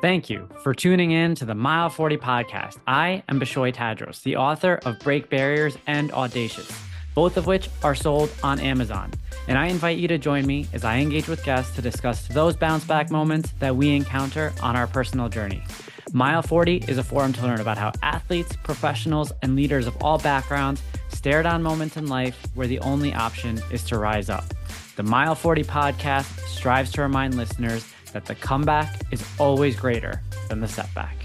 Thank you for tuning in to the Mile 40 podcast. I am Bishoy Tadros, the author of Break Barriers and Audacious, both of which are sold on Amazon. And I invite you to join me as I engage with guests to discuss those bounce back moments that we encounter on our personal journey. Mile 40 is a forum to learn about how athletes, professionals, and leaders of all backgrounds stare down moments in life where the only option is to rise up. The Mile 40 podcast strives to remind listeners that the comeback is always greater than the setback.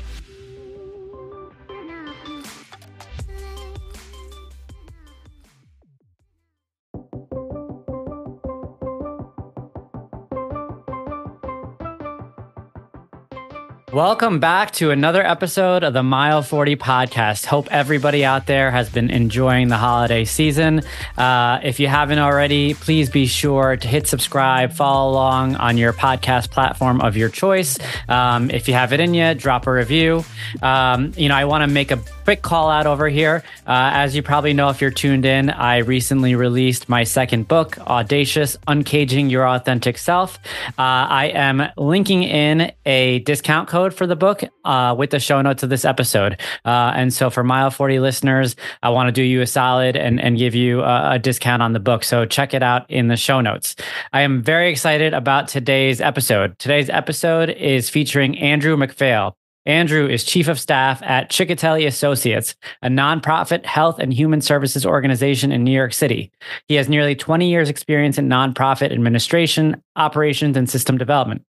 Welcome back to another episode of the Mile 40 podcast. Hope everybody out there has been enjoying the holiday season. Uh, if you haven't already, please be sure to hit subscribe, follow along on your podcast platform of your choice. Um, if you have it in you, drop a review. Um, you know, I want to make a quick call out over here. Uh, as you probably know, if you're tuned in, I recently released my second book, Audacious Uncaging Your Authentic Self. Uh, I am linking in a discount code for the book uh, with the show notes of this episode. Uh, and so for Mile 40 listeners, I want to do you a solid and, and give you a, a discount on the book. So check it out in the show notes. I am very excited about today's episode. Today's episode is featuring Andrew MacPhail. Andrew is chief of staff at Cicatelli Associates, a nonprofit health and human services organization in New York City. He has nearly 20 years experience in nonprofit administration, operations, and system development.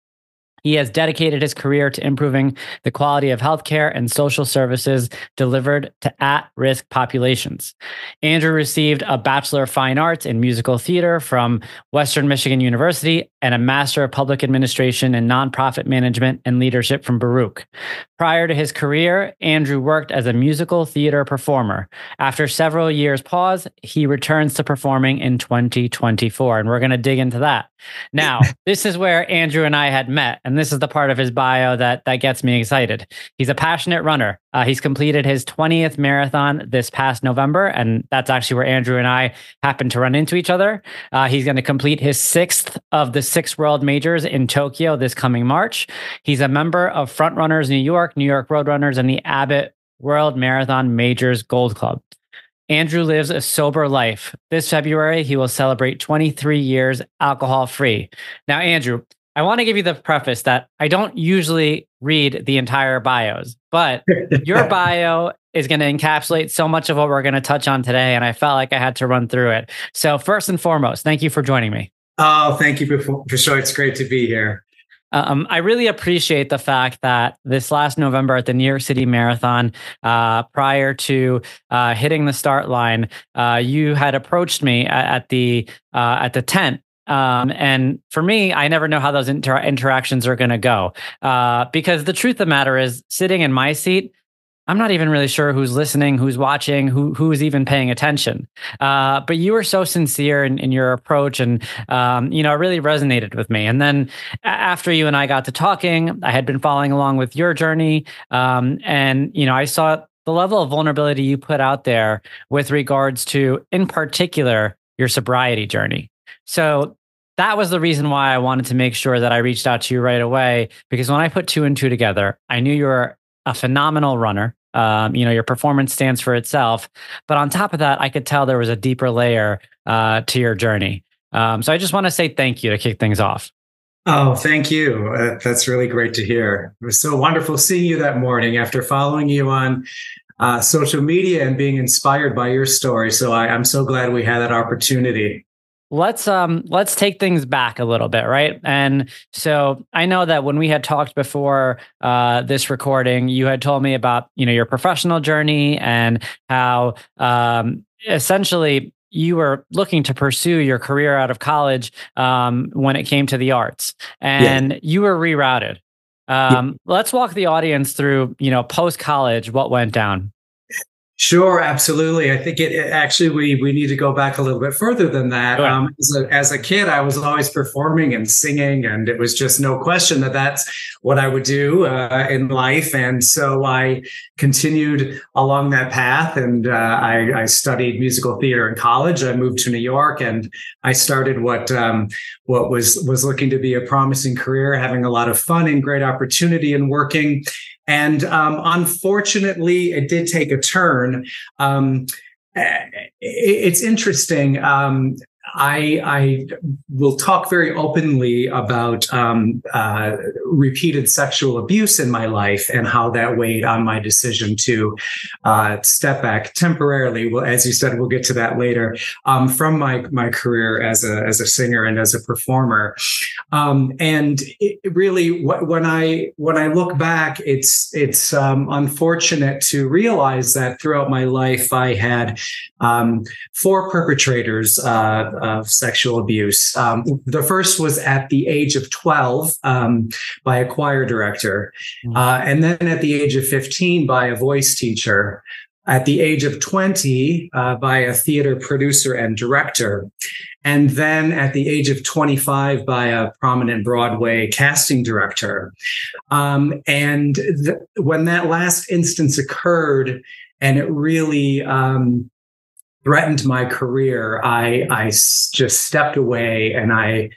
He has dedicated his career to improving the quality of healthcare and social services delivered to at risk populations. Andrew received a Bachelor of Fine Arts in Musical Theater from Western Michigan University and a Master of Public Administration in Nonprofit Management and Leadership from Baruch. Prior to his career, Andrew worked as a musical theater performer. After several years' pause, he returns to performing in 2024, and we're going to dig into that. Now, this is where Andrew and I had met, and this is the part of his bio that that gets me excited. He's a passionate runner. Uh, he's completed his 20th marathon this past November, and that's actually where Andrew and I happened to run into each other. Uh, he's going to complete his sixth of the six world majors in Tokyo this coming March. He's a member of Front Runners New York, New York Roadrunners, and the Abbott World Marathon Majors Gold Club. Andrew lives a sober life. This February, he will celebrate 23 years alcohol free. Now, Andrew, I want to give you the preface that I don't usually read the entire bios, but your bio is going to encapsulate so much of what we're going to touch on today. And I felt like I had to run through it. So, first and foremost, thank you for joining me. Oh, thank you for, for sure. It's great to be here. Um, I really appreciate the fact that this last November at the New York City Marathon, uh, prior to uh, hitting the start line, uh, you had approached me at, at the uh, at the tent. Um, and for me, I never know how those inter- interactions are going to go uh, because the truth of the matter is, sitting in my seat, I'm not even really sure who's listening, who's watching, who who's even paying attention. Uh, but you were so sincere in, in your approach, and um, you know, it really resonated with me. And then after you and I got to talking, I had been following along with your journey, um, and you know, I saw the level of vulnerability you put out there with regards to, in particular, your sobriety journey. So that was the reason why I wanted to make sure that I reached out to you right away because when I put two and two together, I knew you were a phenomenal runner. Um, you know, your performance stands for itself. But on top of that, I could tell there was a deeper layer uh, to your journey. Um, so I just want to say thank you to kick things off. Oh, thank you. Uh, that's really great to hear. It was so wonderful seeing you that morning after following you on uh, social media and being inspired by your story. So I, I'm so glad we had that opportunity let's um let's take things back a little bit right and so i know that when we had talked before uh this recording you had told me about you know your professional journey and how um essentially you were looking to pursue your career out of college um, when it came to the arts and yeah. you were rerouted um, yeah. let's walk the audience through you know post college what went down Sure, absolutely. I think it, it, actually we we need to go back a little bit further than that. Um, as, a, as a kid, I was always performing and singing, and it was just no question that that's what I would do uh, in life. And so I continued along that path, and uh, I, I, studied musical theater in college. I moved to New York, and I started what um, what was was looking to be a promising career, having a lot of fun and great opportunity in working and um, unfortunately, it did take a turn. Um, it's interesting. Um, I, I will talk very openly about um, uh, repeated sexual abuse in my life and how that weighed on my decision to uh, step back temporarily. Well, as you said, we'll get to that later. Um, from my my career as a as a singer and as a performer, um, and really when I when I look back, it's it's um, unfortunate to realize that throughout my life I had um, four perpetrators. Uh, of sexual abuse. Um, the first was at the age of 12 um, by a choir director, mm. uh, and then at the age of 15 by a voice teacher. At the age of 20, uh, by a theater producer and director. And then at the age of 25, by a prominent Broadway casting director. Um, and th- when that last instance occurred, and it really um, threatened my career, I, I just stepped away and I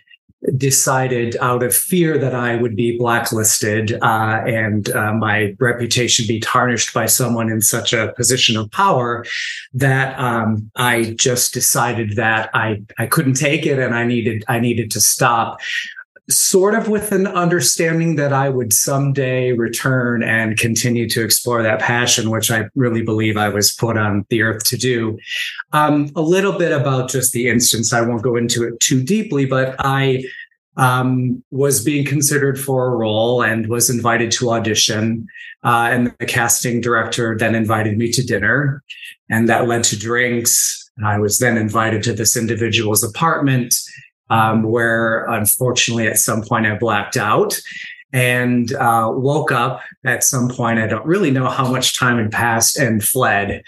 decided out of fear that I would be blacklisted uh, and uh, my reputation be tarnished by someone in such a position of power that um, I just decided that I I couldn't take it and I needed I needed to stop sort of with an understanding that I would someday return and continue to explore that passion, which I really believe I was put on the earth to do. Um, a little bit about just the instance. I won't go into it too deeply, but I um, was being considered for a role and was invited to audition. Uh, and the casting director then invited me to dinner, and that led to drinks. I was then invited to this individual's apartment um, where unfortunately at some point I blacked out and uh, woke up at some point. I don't really know how much time had passed and fled.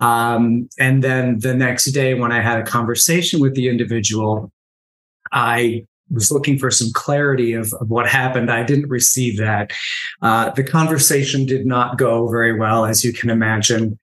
Um, and then the next day, when I had a conversation with the individual, I was looking for some clarity of, of what happened. I didn't receive that. Uh, the conversation did not go very well, as you can imagine.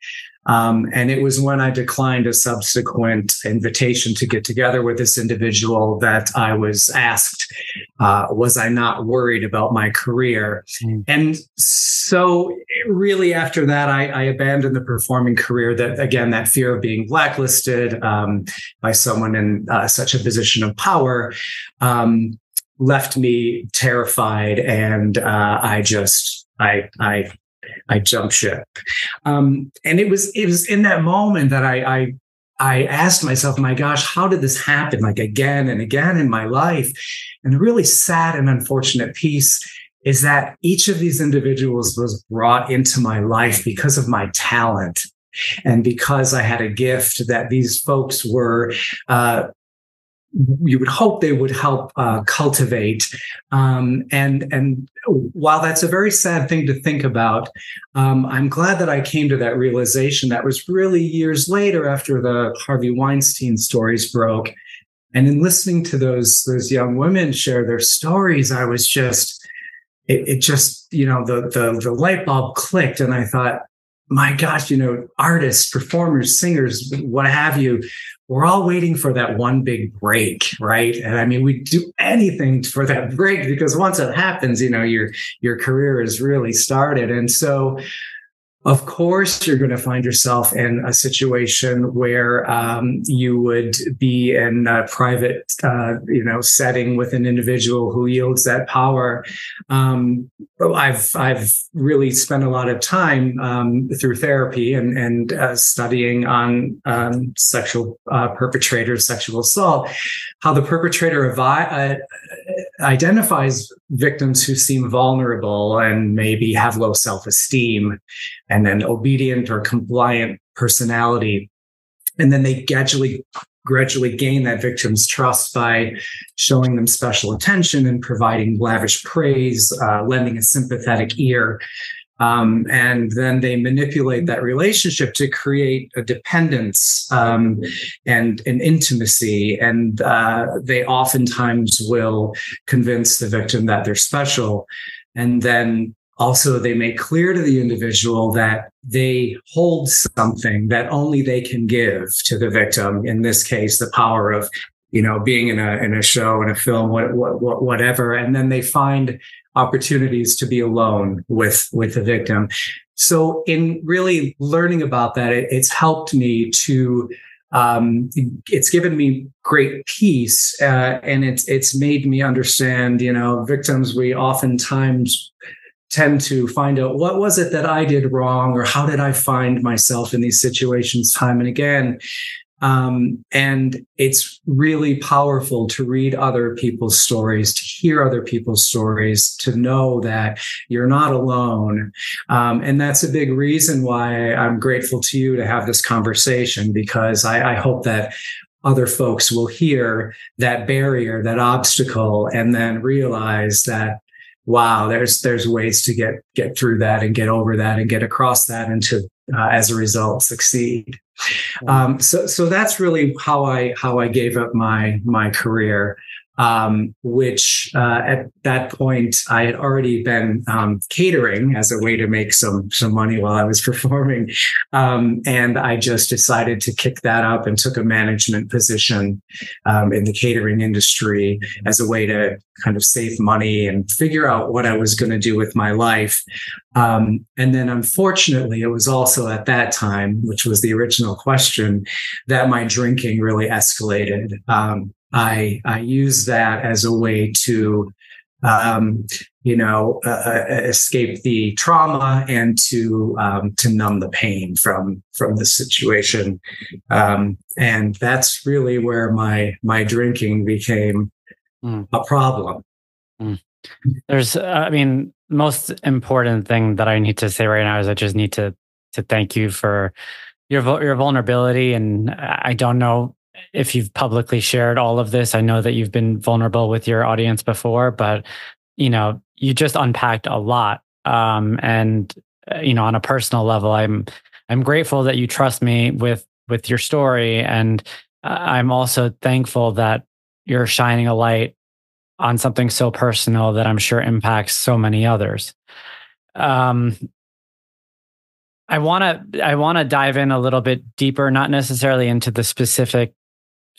Um, and it was when I declined a subsequent invitation to get together with this individual that I was asked, uh, was I not worried about my career? Mm. And so, really, after that, I, I, abandoned the performing career. That again, that fear of being blacklisted um, by someone in uh, such a position of power um, left me terrified, and uh, I just I I I jumped ship. Um, and it was it was in that moment that I, I I asked myself, my gosh, how did this happen? Like again and again in my life. And the really sad and unfortunate piece is that each of these individuals was brought into my life because of my talent and because I had a gift that these folks were uh, you would hope they would help uh, cultivate. Um, and and while that's a very sad thing to think about, um, I'm glad that I came to that realization. That was really years later after the Harvey Weinstein stories broke, and in listening to those those young women share their stories, I was just it, it just you know the the the light bulb clicked, and I thought. My gosh, you know, artists, performers, singers, what have you, we're all waiting for that one big break, right? And I mean, we do anything for that break because once it happens, you know, your your career is really started. And so of course you're going to find yourself in a situation where um, you would be in a private uh, you know setting with an individual who yields that power. Um, i've i've really spent a lot of time um, through therapy and and uh, studying on um, sexual uh, perpetrators sexual assault. How the perpetrator uh, identifies victims who seem vulnerable and maybe have low self-esteem and an obedient or compliant personality. And then they gradually gradually gain that victim's trust by showing them special attention and providing lavish praise, uh, lending a sympathetic ear. Um, and then they manipulate that relationship to create a dependence um, and an intimacy. And uh, they oftentimes will convince the victim that they're special. And then also, they make clear to the individual that they hold something that only they can give to the victim. In this case, the power of, you know, being in a in a show, in a film, what, what, whatever. And then they find opportunities to be alone with with the victim. So, in really learning about that, it, it's helped me to um, it's given me great peace uh, and it's it's made me understand you know victims we oftentimes tend to find out what was it that I did wrong or how did I find myself in these situations time and again. Um, and it's really powerful to read other people's stories, to hear other people's stories, to know that you're not alone. Um, and that's a big reason why I'm grateful to you to have this conversation because I, I hope that other folks will hear that barrier, that obstacle, and then realize that wow, there's there's ways to get get through that and get over that and get across that and to uh, as a result succeed. Um, so so that's really how I how I gave up my my career um, which uh, at that point I had already been um, catering as a way to make some some money while I was performing, um, and I just decided to kick that up and took a management position um, in the catering industry as a way to kind of save money and figure out what I was going to do with my life. Um, and then, unfortunately, it was also at that time, which was the original question, that my drinking really escalated. I I use that as a way to um, you know uh, uh, escape the trauma and to um, to numb the pain from from the situation um, and that's really where my my drinking became mm. a problem mm. there's uh, i mean most important thing that i need to say right now is i just need to to thank you for your your vulnerability and i don't know if you've publicly shared all of this. I know that you've been vulnerable with your audience before, but you know, you just unpacked a lot. Um, and uh, you know, on a personal level, I'm I'm grateful that you trust me with with your story, and uh, I'm also thankful that you're shining a light on something so personal that I'm sure impacts so many others. Um, I want to I want to dive in a little bit deeper, not necessarily into the specific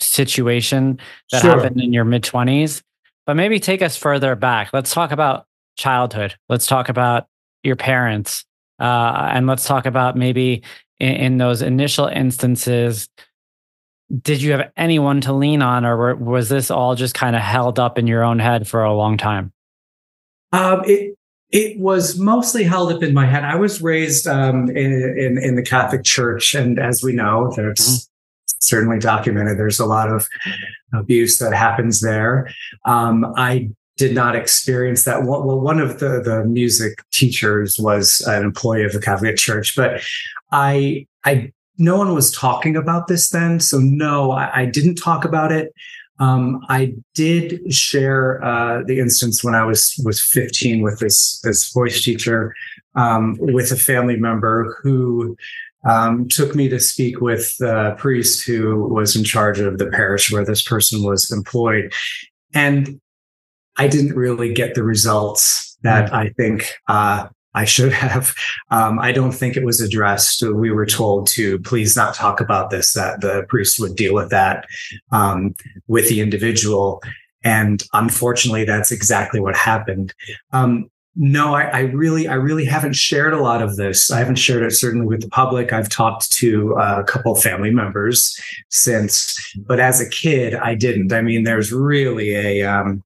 situation that sure. happened in your mid 20s, but maybe take us further back. Let's talk about childhood. Let's talk about your parents. Uh, and let's talk about maybe in, in, those initial instances, did you have anyone to lean on, or were, was this all just kind of held up in your own head for a long time? Um, it it was mostly held up in my head. I was raised um, in, in, in the Catholic Church, and as we know, there's mm-hmm certainly documented. There's a lot of abuse that happens there. Um, I did not experience that. Well, one of the, the music teachers was an employee of the Catholic Church, but I, I, no one was talking about this then. So no, I, I didn't talk about it. Um, I did share uh, the instance when I was was 15 with this this voice teacher um, with a family member who um, took me to speak with the priest who was in charge of the parish where this person was employed. And I didn't really get the results that mm. I think uh, I should have. Um, I don't think it was addressed. We were told to please not talk about this, that the priest would deal with that um, with the individual. And unfortunately, that's exactly what happened. Um, no, I, I, really, I really haven't shared a lot of this. I haven't shared it certainly with the public. I've talked to a couple family members since, but as a kid, I didn't. I mean, there's really a, um,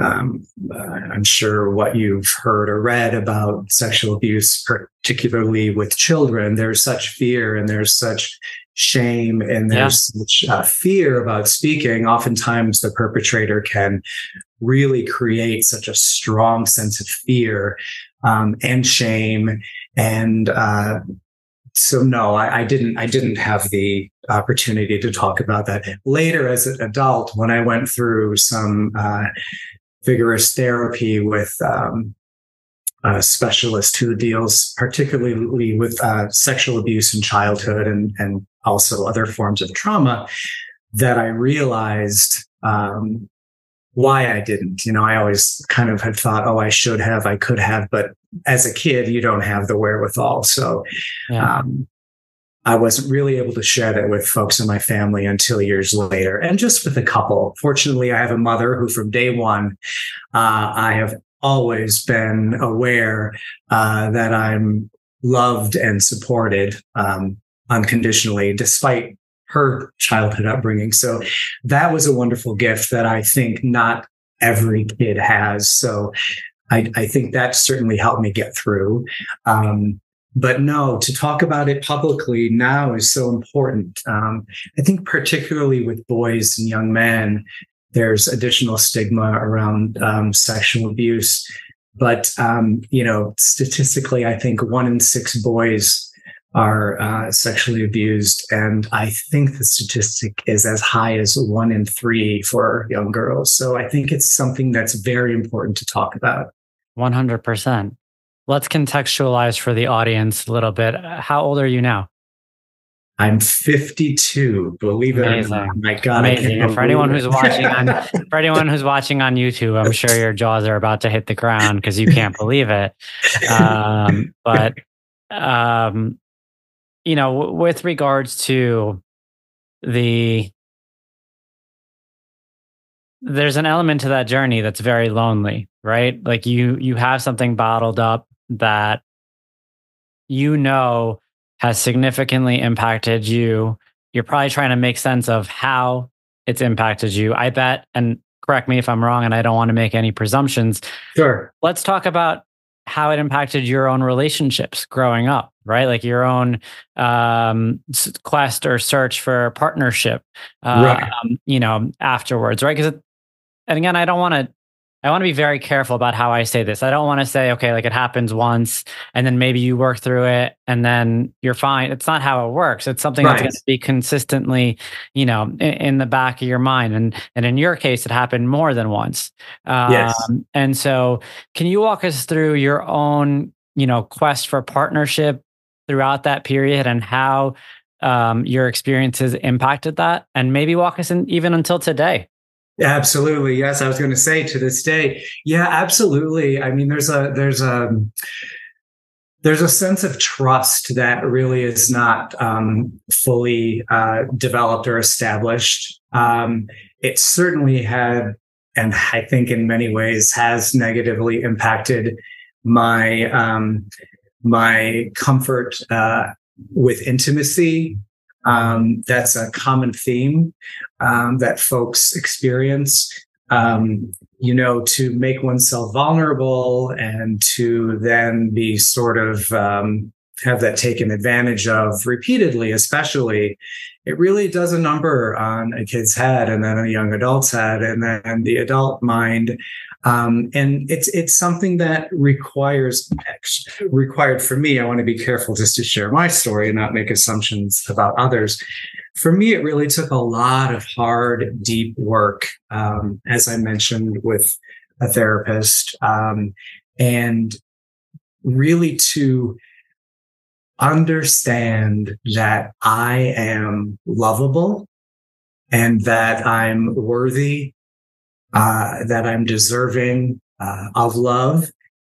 um, uh, I'm sure what you've heard or read about sexual abuse, particularly with children. There's such fear and there's such shame and there's yeah. such uh, fear about speaking. Oftentimes, the perpetrator can really create such a strong sense of fear um, and shame and uh, so no I, I, didn't i didn't have the opportunity to talk about that later as an adult when i went through some uh, vigorous therapy with um, a specialist who deals particularly with uh, sexual abuse in childhood and, and also other forms of trauma that I realized um, why I didn't. You know, I always kind of had thought, oh, I should have, I could have, but as a kid, you don't have the wherewithal. So yeah. um, I wasn't really able to share that with folks in my family until years later, and just with a couple. Fortunately, I have a mother who, from day one, uh, I have always been aware uh, that I'm loved and supported um, unconditionally, despite her childhood upbringing. So that was a wonderful gift that I think not every kid has. So I, I think that certainly helped me get through. Um, but no, to talk about it publicly now is so important. Um, I think particularly with boys and young men, there's additional stigma around um, sexual abuse. But um, you know, statistically, I think one in six boys are uh, sexually abused, and I think the statistic is as high as one in three for young girls. So I think it's something that's very important to talk about. One hundred percent. Let's contextualize for the audience a little bit. How old are you now? I'm 52. Believe it or not. My God, Amazing. for anyone who's watching on for anyone who's watching on YouTube, I'm sure your jaws are about to hit the ground because you can't believe it. Um, but um, you know, w- with regards to the there's an element to that journey that's very lonely, right? Like you you have something bottled up that you know has significantly impacted you. You're probably trying to make sense of how it's impacted you. I bet, and correct me if I'm wrong, and I don't want to make any presumptions. Sure. Let's talk about how it impacted your own relationships growing up, right? Like your own um, quest or search for partnership, uh, right. Um, you know, afterwards, right? Because, and again, I don't want to I want to be very careful about how I say this. I don't want to say, okay, like it happens once and then maybe you work through it and then you're fine. It's not how it works. It's something right. that's going to be consistently, you know, in, in, the back of your mind. And and in your case, it happened more than once. Um, yes. And so, can you walk us through your own, you know, quest for partnership throughout that period and how um, your experiences impacted that, and maybe walk us in even until today? Absolutely. Yes. I was going to say to this day. Yeah, absolutely. I mean, there's a, there's a, there's a sense of trust that really is not um, fully uh, developed or established. Um, it certainly had, and I think in many ways has negatively impacted my um, my comfort uh, with intimacy um, that's a common theme um, that folks experience. Um, you know, to make oneself vulnerable and to then be sort of um, have that taken advantage of repeatedly, especially, it really does a number on a kid's head and then a young adult's head and then the adult mind. Um, and it's it's something that requires required for me. I want to be careful just to share my story and not make assumptions about others. For me, it really took a lot of hard, deep work, um, as I mentioned, with a therapist, um, and really to understand that I am lovable and that I'm worthy uh, that I'm deserving uh, of love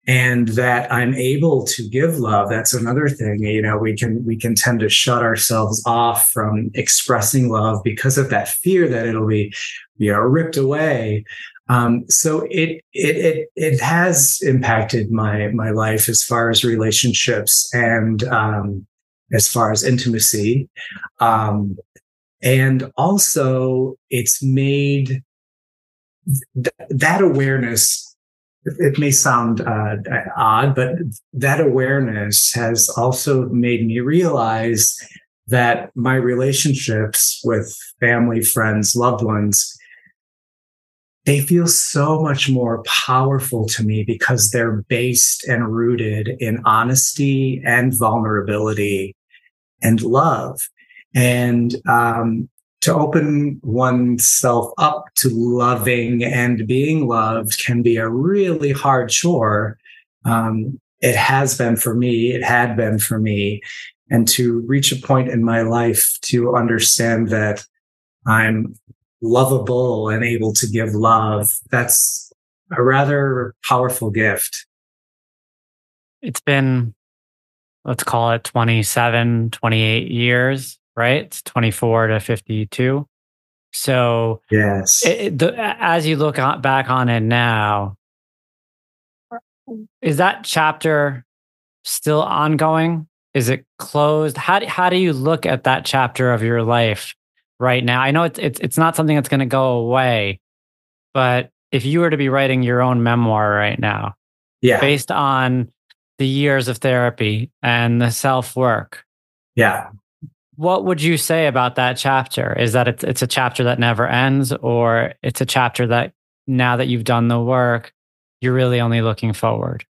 and that I'm able to give love. That's another thing. You know, we can we can tend to shut ourselves off from expressing love because of that fear that it'll be, you know, ripped away. Um, so it it it it has impacted my my life as far as relationships and um, as far as intimacy, um, and also it's made th- that awareness it may sound uh, odd, but that awareness has also made me realize that my relationships with family, friends, loved ones, they feel so much more powerful to me because they're based and rooted in honesty and vulnerability and love. And um, to open oneself up to loving and being loved can be a really hard chore. Um, it has been for me, it had been for me. And to reach a point in my life to understand that I'm lovable and able to give love, that's a rather powerful gift. It's been, let's call it 27, 28 years, right? It's 24 to 52. So, yes, it, the, as you look back on it now, is that chapter still ongoing? Is it closed? How do, how do you look at that chapter of your life right now? I know it's it's, it's not something that's going to go away, but if you were to be writing your own memoir right now, yeah, based on the years of therapy and the self work, yeah, what would you say about that chapter? Is that it's it's a chapter that never ends, or it's a chapter that now that you've done the work, you're really only looking forward?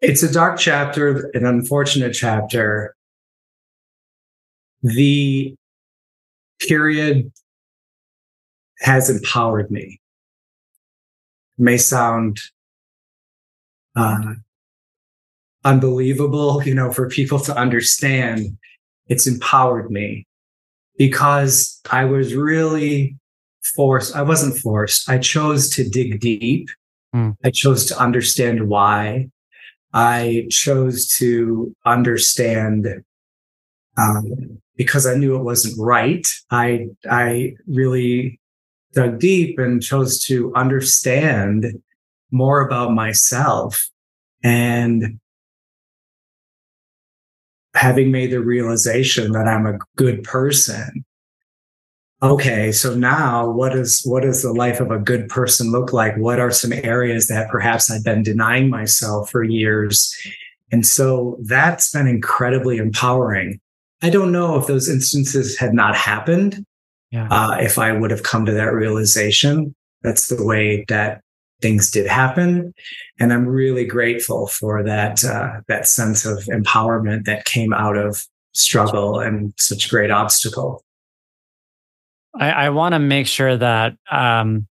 It's a dark chapter, an unfortunate chapter. The period has empowered me. It may sound uh, unbelievable, you know, for people to understand. It's empowered me because I was really forced. I wasn't forced. I chose to dig deep. Mm. I chose to understand why. I chose to understand um, because I knew it wasn't right. I I really dug deep and chose to understand more about myself and having made the realization that I'm a good person. Okay so now what is what does the life of a good person look like? What are some areas that perhaps i've been denying myself for years? And so that's been incredibly empowering. I don't know if those instances had not happened yeah. uh, if i would have come to that realization. That's the way that things did happen and i'm really grateful for that uh, that sense of empowerment that came out of struggle and such great obstacle I, I want to make sure that um,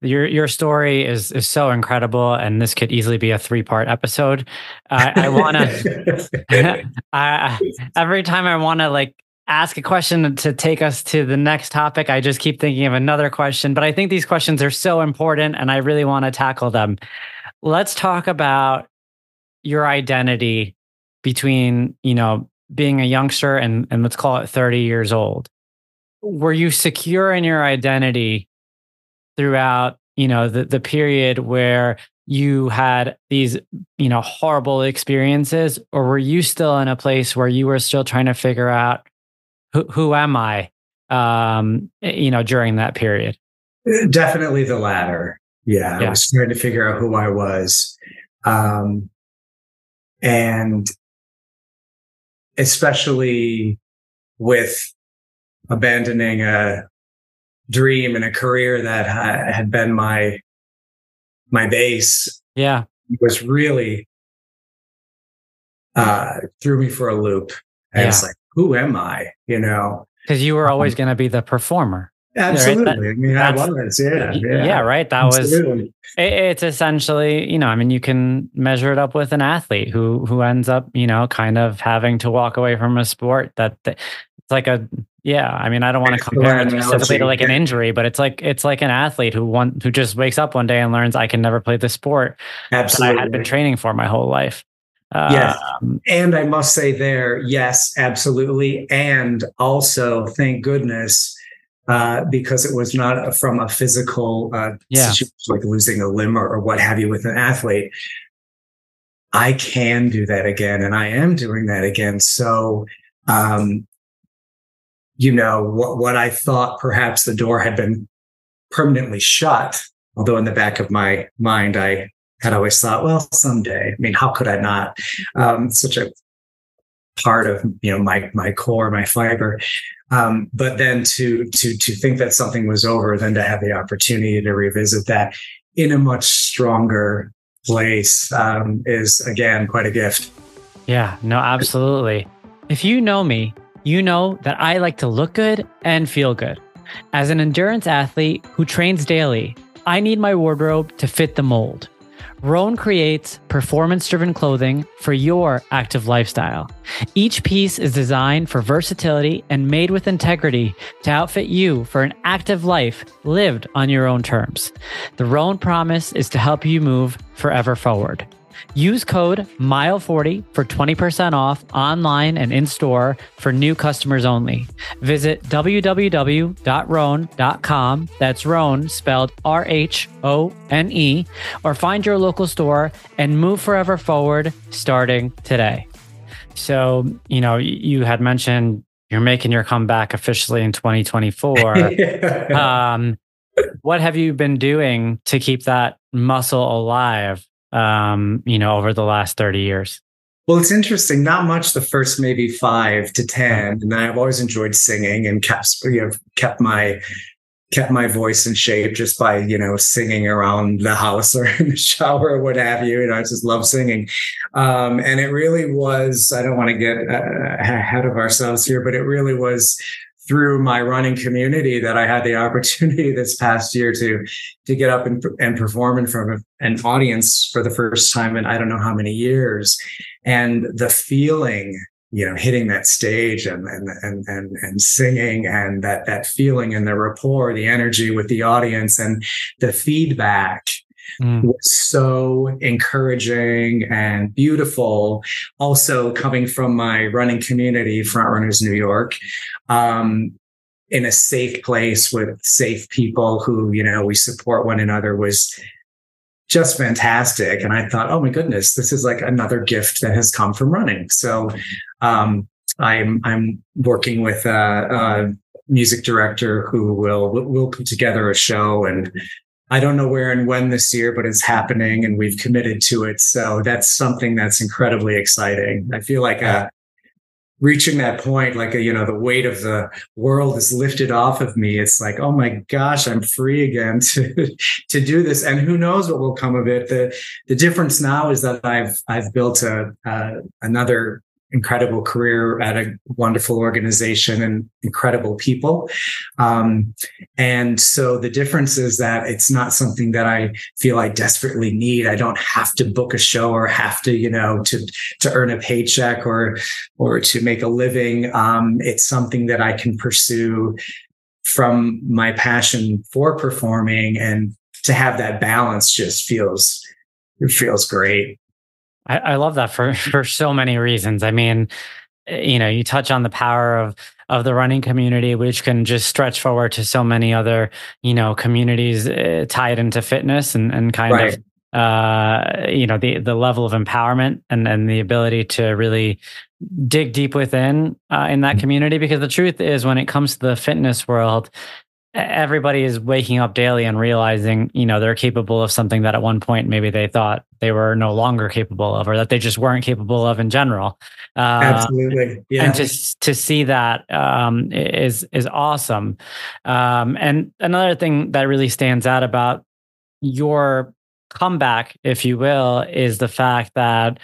your your story is is so incredible, and this could easily be a three part episode. Uh, I want to. every time I want to like ask a question to take us to the next topic, I just keep thinking of another question. But I think these questions are so important, and I really want to tackle them. Let's talk about your identity between you know being a youngster and and let's call it 30 years old were you secure in your identity throughout you know the, the period where you had these you know horrible experiences or were you still in a place where you were still trying to figure out who, who am i um you know during that period? Definitely the latter. Yeah, yeah. i was trying to figure out who i was. Um and especially with abandoning a dream and a career that had been my my base yeah. was really uh threw me for a loop. And yeah. it's like who am i you know because you were always um, going to be the performer absolutely right? that, i mean i was yeah, yeah yeah right that absolutely. was it, it's essentially you know i mean you can measure it up with an athlete who who ends up you know kind of having to walk away from a sport that, that it's like a yeah, I mean, I don't want to compare it specifically to like an injury, but it's like it's like an athlete who one who just wakes up one day and learns I can never play the sport Absolutely. that I had been training for my whole life. Yes, um, and I must say there, yes, absolutely, and also thank goodness uh, because it was not from a physical uh, yeah. situation like losing a limb or, or what have you with an athlete. I can do that again, and I am doing that again. So um, you know, what, what I thought perhaps the door had been permanently shut. Although in the back of my mind, I had always thought, well, someday. I mean, how could I not? Um, such a part of you know my my core, my fiber. Um, but then to to to think that something was over, then to have the opportunity to revisit that in a much stronger place um, is again quite a gift. Yeah, no, absolutely. If you know me, you know that I like to look good and feel good. As an endurance athlete who trains daily, I need my wardrobe to fit the mold. Rhone creates performance driven clothing for your active lifestyle. Each piece is designed for versatility and made with integrity to outfit you for an active life lived on your own terms. The Rhone promise is to help you move forever forward. Use code MILE40 for 20% off online and in store for new customers only. Visit www.rhone.com. That's Rhone spelled R H O N E, or find your local store and move forever forward starting today. So, you know, you had mentioned you're making your comeback officially in 2024. um, what have you been doing to keep that muscle alive um, you know, over the last 30 years? Well, it's interesting. Not much the first maybe five to 10. And I've always enjoyed singing and kept, you know, kept my kept my voice in shape just by you know singing around the house or in the shower or what have you. You know, I just love singing, um, and it really was. I don't want to get uh, ahead of ourselves here, but it really was through my running community that I had the opportunity this past year to to get up and, and perform in front of an audience for the first time in I don't know how many years, and the feeling, you know, hitting that stage and and and and, and singing and that that feeling and the rapport, the energy with the audience, and the feedback mm. was so encouraging and beautiful. Also, coming from my running community, Front Runners New York, um, in a safe place with safe people who, you know, we support one another was just fantastic. And I thought, oh my goodness, this is like another gift that has come from running. So um, I'm I'm working with a, a, music director who will will put together a show and I don't know where and when this year, but it's happening and we've committed to it. So that's something that's incredibly exciting. I feel like uh, reaching that point, like, a, you know, the weight of the world is lifted off of me. It's like, oh my gosh, I'm free again to, to do this. And who knows what will come of it. The, the difference now is that I've, I've built a, uh, another incredible career at a wonderful organization and incredible people. Um, and so the difference is that it's not something that I feel I desperately need. I don't have to book a show or have to, you know, to to earn a paycheck or or to make a living. Um, it's something that I can pursue from my passion for performing and to have that balance just feels it feels great. I, I love that for for so many reasons. I mean, eh, you know, you touch on the power of of the running community, which can just stretch forward to so many other, you know, communities uh, tied into fitness and, and kind right. of uh you know the the level of empowerment and and the ability to really dig deep within uh, in that mm-hmm. community because the truth is when it comes to the fitness world everybody is waking up daily and realizing, you know, they're capable of something that at one point maybe they thought they were no longer capable of, or that they just weren't capable of in general. Uh, Absolutely, yeah. And to to see that um, is is awesome. Um, and another thing that really stands out about your comeback, if you will, is the fact that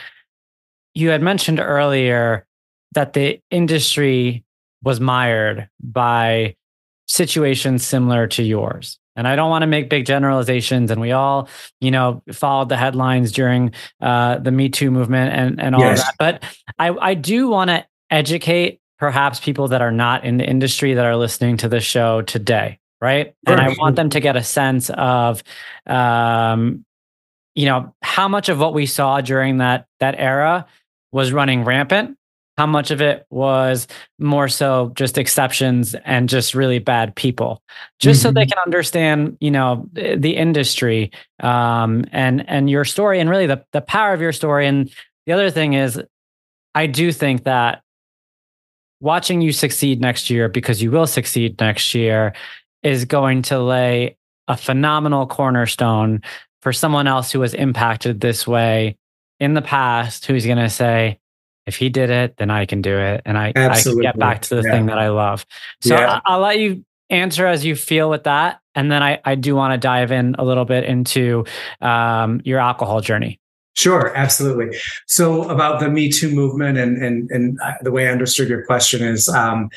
you had mentioned earlier that the industry was mired by situations similar to yours. And I don't want to make big generalizations. And we all, you know, followed the headlines during uh, the Me Too movement and, and all yes. that. But I, I do want to educate perhaps people that are not in the industry that are listening to the show today. Right. And I want them to get a sense of, um, you know, how much of what we saw during that that era was running rampant how much of it was more so just exceptions and just really bad people just mm-hmm. so they mm-hmm. can understand you know the industry um, and and your story and really the, the power of your story and the other thing is i do think that watching you succeed next year because you will succeed next year is going to lay a phenomenal cornerstone for someone else who was impacted this way in the past who's going to say if he did it, then I can do it. And I, I can get back to the yeah. thing that I love. So yeah. I, will let you answer as you feel with that. And then I, I do want to dive in a little bit into um, your alcohol journey. Sure, absolutely. So about the Me Too movement and and and uh, the way I understood your question is um,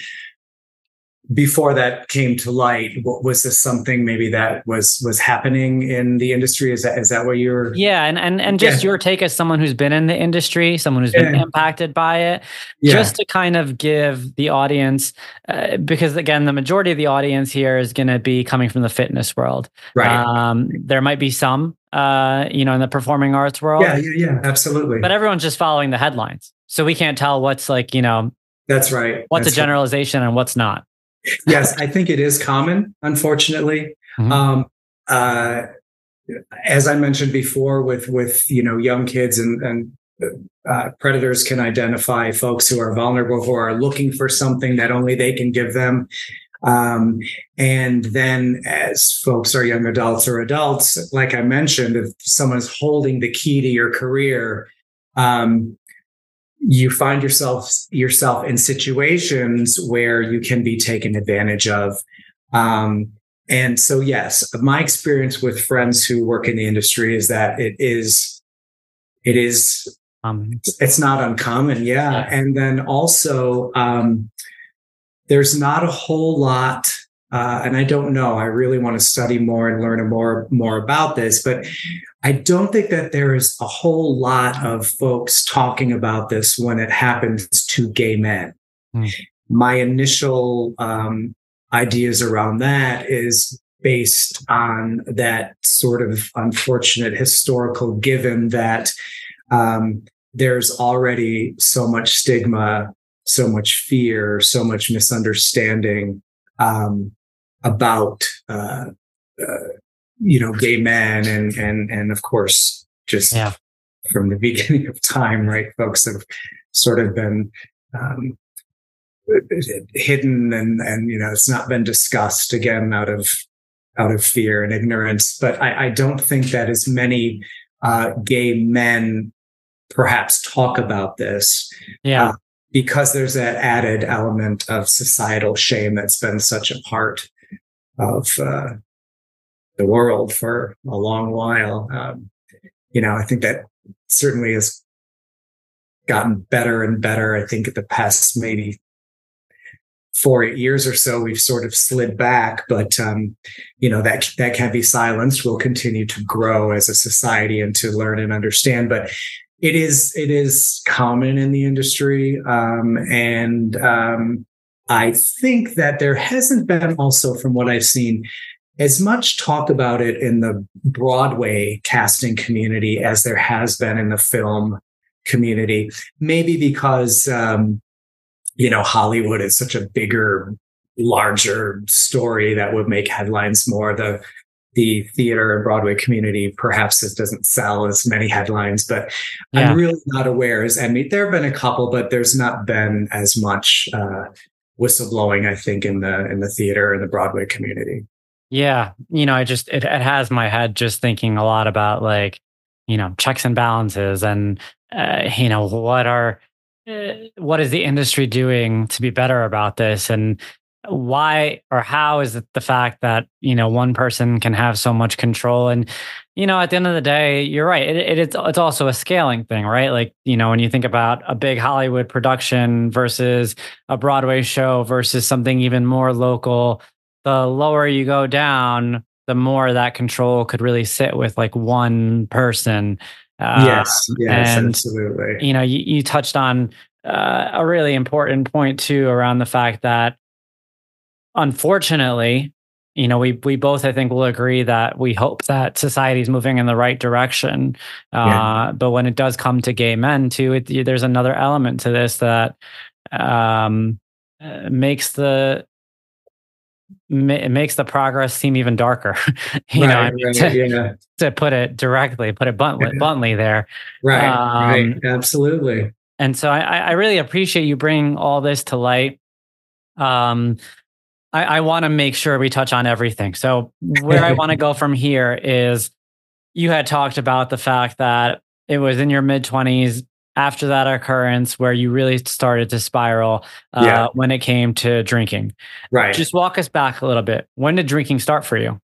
before that came to light was this something maybe that was was happening in the industry is that is that what you're yeah and and, and just yeah. your take as someone who's been in the industry someone who's been yeah. impacted by it yeah. just to kind of give the audience uh, because again the majority of the audience here is going to be coming from the fitness world right um, there might be some uh, you know in the performing arts world yeah yeah yeah absolutely but everyone's just following the headlines so we can't tell what's like you know that's right what's that's a generalization right. and what's not yes, I think it is common, unfortunately. Mm-hmm. Um, uh, as I mentioned before, with with you know young kids and and uh, predators can identify folks who are vulnerable, who are looking for something that only they can give them. Um, and then as folks are young adults or adults, like I mentioned, if someone is holding the key to your career, um, you find yourself yourself in situations where you can be taken advantage of um, and so yes my experience with friends who work in the industry is that it is it is um, it's not uncommon yeah. yeah. and then also um, there's not a whole lot uh, and I don't know. I really want to study more and learn more more about this, but I don't think that there is a whole lot of folks talking about this when it happens to gay men. Mm. My initial um, ideas around that is based on that sort of unfortunate historical given that um, there's already so much stigma, so much fear, so much misunderstanding um, about uh, uh, you know gay men and and and of course just yeah. from the beginning of time right folks have sort of been um, hidden and and you know it's not been discussed again out of out of fear and ignorance but i, I don't think that as many uh, gay men perhaps talk about this yeah uh, because there's that added element of societal shame that's been such a part of uh, the world for a long while. Um, you know, I think that certainly has gotten better and better. I think at the past maybe four years or so, we've sort of slid back, but um, you know that that can be silenced. We'll continue to grow as a society and to learn and understand, but. It is it is common in the industry, um, and um, I think that there hasn't been also, from what I've seen, as much talk about it in the Broadway casting community as there has been in the film community. Maybe because, um, you know, Hollywood is such a bigger, larger story that would make headlines more. The the theater and Broadway community, perhaps it doesn't sell as many headlines, but yeah. I'm really not aware. As I mean, there have been a couple, but there's not been as much uh, whistleblowing. I think in the in the theater and the Broadway community. Yeah. You know, I just, it, it has my head just thinking a lot about like, you know, checks and balances and, uh, you know, what are, uh, what is the industry doing to be better about this? And why or how is it the fact that, you know, one person can have so much control? And, you know, at the end of the day, you're right. It, it, it's, it's also a scaling thing, right? Like, you know, when you think about a big Hollywood production versus a Broadway show versus something even more local, the lower you go down, the more that control could really sit with like one person. Uh, yes, yes, and, absolutely. You know, you, you touched on uh, a really important point too around the fact that, unfortunately, you know, we we both I think will agree that we hope that society is moving in the right direction. Uh, yeah. But when it does come to gay men too, it, there's another element to this that um, uh, makes the it makes the progress seem even darker. you right, know, I mean, right, to, yeah. to, put it directly, put it bluntly, bluntly there. Right, um, right, absolutely. And so I, I really appreciate you bringing all this to light. Um, I, I want to make sure we touch on everything. So where I want to go from here is, you had talked about the fact that it was in your mid twenties after that occurrence where you really started to spiral uh, yeah. when it came to drinking. Right. Just walk us back a little bit. When did drinking start for you?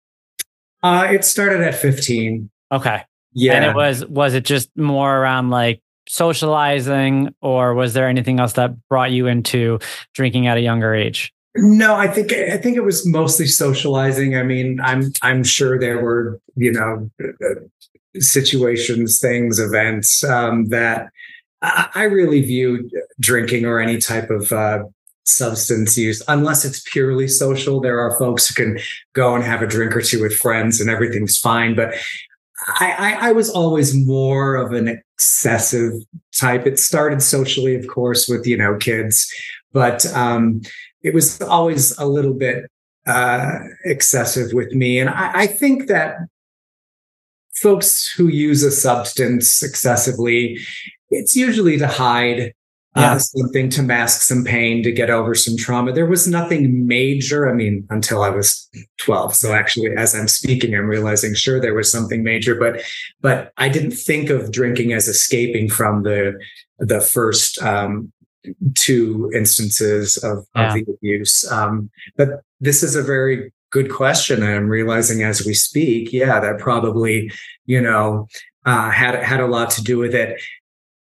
Uh, it started at 15. Okay. Yeah. And it was, was it just more around like socializing or was there anything else that brought you into drinking at a younger age? No, I think I think it was mostly socializing. I mean, I'm I'm sure there were you know situations, things, events um, that I really view drinking or any type of uh, substance use, unless it's purely social. There are folks who can go and have a drink or two with friends and everything's fine. But I, I, I was always more of an excessive type. It started socially, of course, with, you know, kids, but um, it was always a little bit uh, excessive with me. And I, I think that folks who use a substance excessively, it's usually to hide yeah. uh, something to mask some pain, to get over some trauma. There was nothing major. I mean, until I was 12. So actually, as I'm speaking, I'm realizing, sure, there was something major, but, but I didn't think of drinking as escaping from the, the first, um, two instances of, yeah. of the abuse. Um, but this is a very good question. And I'm realizing as we speak, yeah, that probably, you know, uh, had had a lot to do with it.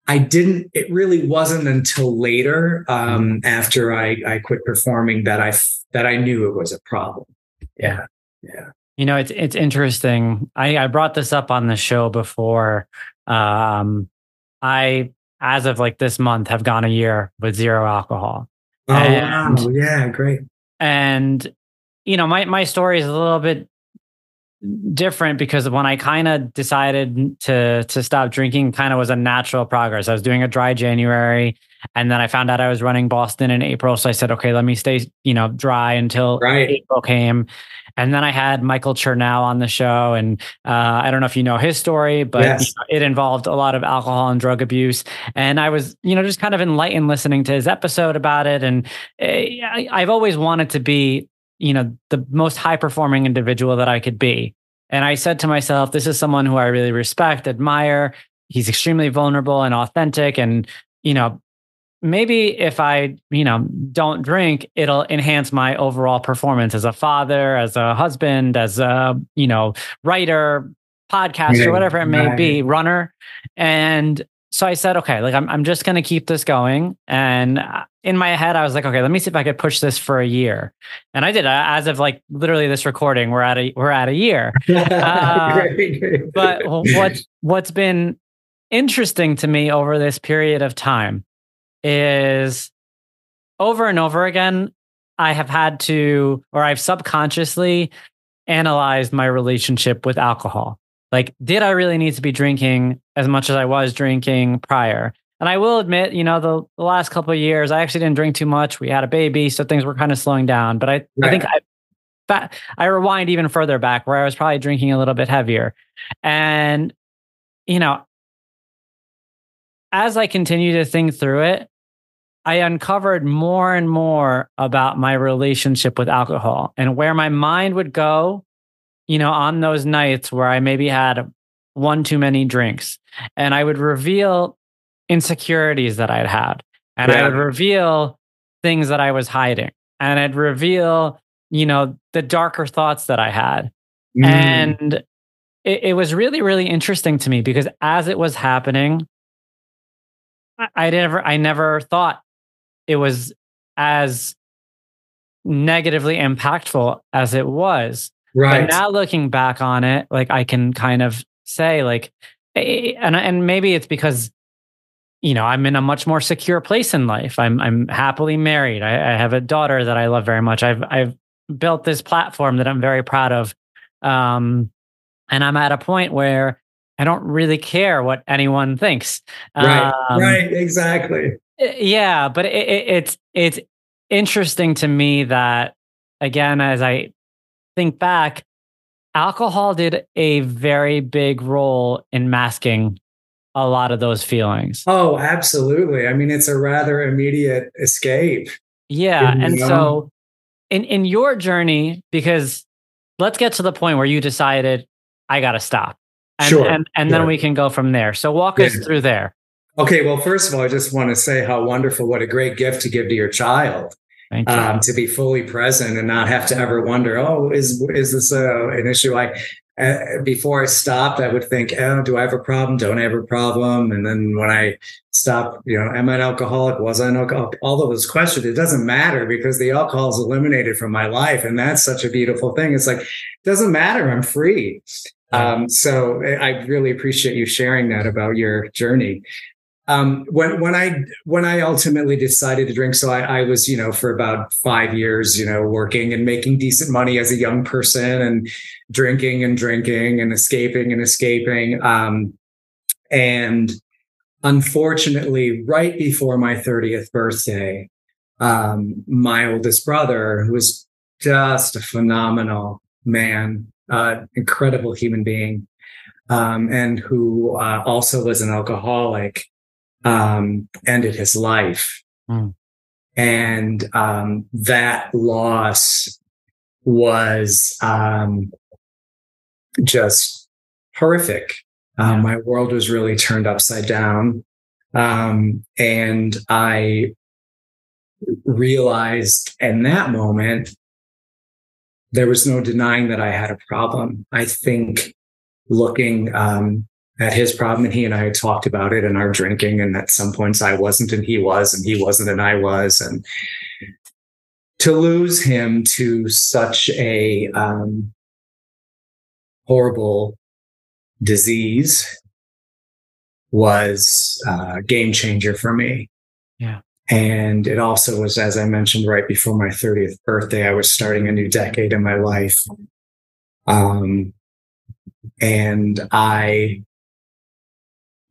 I didn't. It really wasn't until later, um, mm-hmm. after I I quit performing, that I that I knew it was a problem. Yeah, yeah. You know, it's it's interesting. I I brought this up on the show before. Um, I as of like this month have gone a year with zero alcohol. Oh and, wow! Yeah, great. And you know, my my story is a little bit different because when I kind of decided to to stop drinking, kind of was a natural progress. I was doing a dry January, and then I found out I was running Boston in April, so I said, okay, let me stay, you know, dry until right. April came. And then I had Michael Chernow on the show, and uh, I don't know if you know his story, but yes. it involved a lot of alcohol and drug abuse. And I was, you know, just kind of enlightened listening to his episode about it. And I, I've always wanted to be you know the most high performing individual that I could be. And I said to myself, this is someone who I really respect, admire. He's extremely vulnerable and authentic and you know maybe if I, you know, don't drink, it'll enhance my overall performance as a father, as a husband, as a, you know, writer, podcaster, yeah, whatever it may right. be, runner. And so I said, okay, like I'm, I'm just going to keep this going. And uh, in my head, I was like, okay, let me see if I could push this for a year. And I did. Uh, as of like literally this recording, we're at a we're at a year. Uh, but what's what's been interesting to me over this period of time is over and over again, I have had to, or I've subconsciously analyzed my relationship with alcohol. Like, did I really need to be drinking as much as I was drinking prior? And I will admit, you know, the, the last couple of years, I actually didn't drink too much. We had a baby, so things were kind of slowing down. But I, right. I think I, I rewind even further back where I was probably drinking a little bit heavier. And, you know, as I continue to think through it, I uncovered more and more about my relationship with alcohol and where my mind would go you know, on those nights where I maybe had one too many drinks and I would reveal insecurities that I'd had and yeah. I would reveal things that I was hiding and I'd reveal, you know, the darker thoughts that I had. Mm. And it, it, was really, really interesting to me because as it was happening, I, I never, I never thought it was as negatively impactful as it was. Right. But now looking back on it, like I can kind of say like, and and maybe it's because you know I'm in a much more secure place in life. I'm I'm happily married. I, I have a daughter that I love very much. I've I've built this platform that I'm very proud of, um, and I'm at a point where I don't really care what anyone thinks. Right. Um, right. Exactly. Yeah, but it, it, it's it's interesting to me that again, as I think back, alcohol did a very big role in masking a lot of those feelings. Oh, absolutely. I mean, it's a rather immediate escape. Yeah. And know? so in in your journey, because let's get to the point where you decided I gotta stop. And sure, and, and sure. then we can go from there. So walk yeah. us through there. Okay, well, first of all, I just want to say how wonderful, what a great gift to give to your child um, to be fully present and not have to ever wonder, oh, is is this uh, an issue? I uh, before I stopped, I would think, oh, do I have a problem? Don't I have a problem? And then when I stop, you know, am I an alcoholic? Was I an alcoholic? All of those questions, it doesn't matter because the alcohol is eliminated from my life. And that's such a beautiful thing. It's like, it doesn't matter. I'm free. Um, so I really appreciate you sharing that about your journey. Um, when when I when I ultimately decided to drink, so I, I, was you know for about five years you know working and making decent money as a young person and drinking and drinking and escaping and escaping. Um, and unfortunately, right before my 30th birthday, um, my oldest brother, who was just a phenomenal man, uh, incredible human being, um, and who uh, also was an alcoholic, um, ended his life. Mm. And um, that loss was um, just horrific. Um, my world was really turned upside down. Um, and I realized in that moment, there was no denying that I had a problem. I think looking um, at his problem, and he and I had talked about it and our drinking, and at some points I wasn't and he was, and he wasn't and I was. And to lose him to such a um, horrible disease was a game changer for me. Yeah. And it also was, as I mentioned, right before my 30th birthday, I was starting a new decade in my life. Um, and I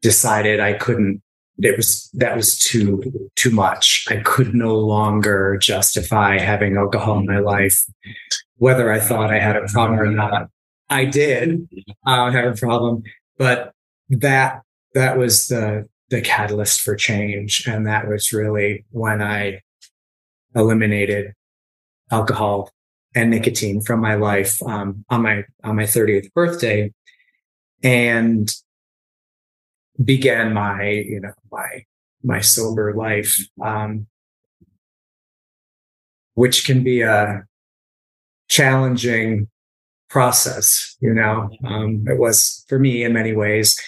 decided I couldn't, it was, that was too, too much. I could no longer justify having alcohol in my life, whether I thought I had a problem or not. I did uh, have a problem, but that that was the the catalyst for change, and that was really when I eliminated alcohol and nicotine from my life um, on my on my 30th birthday, and began my you know my my sober life, um, which can be a challenging process. You know, um, it was for me in many ways,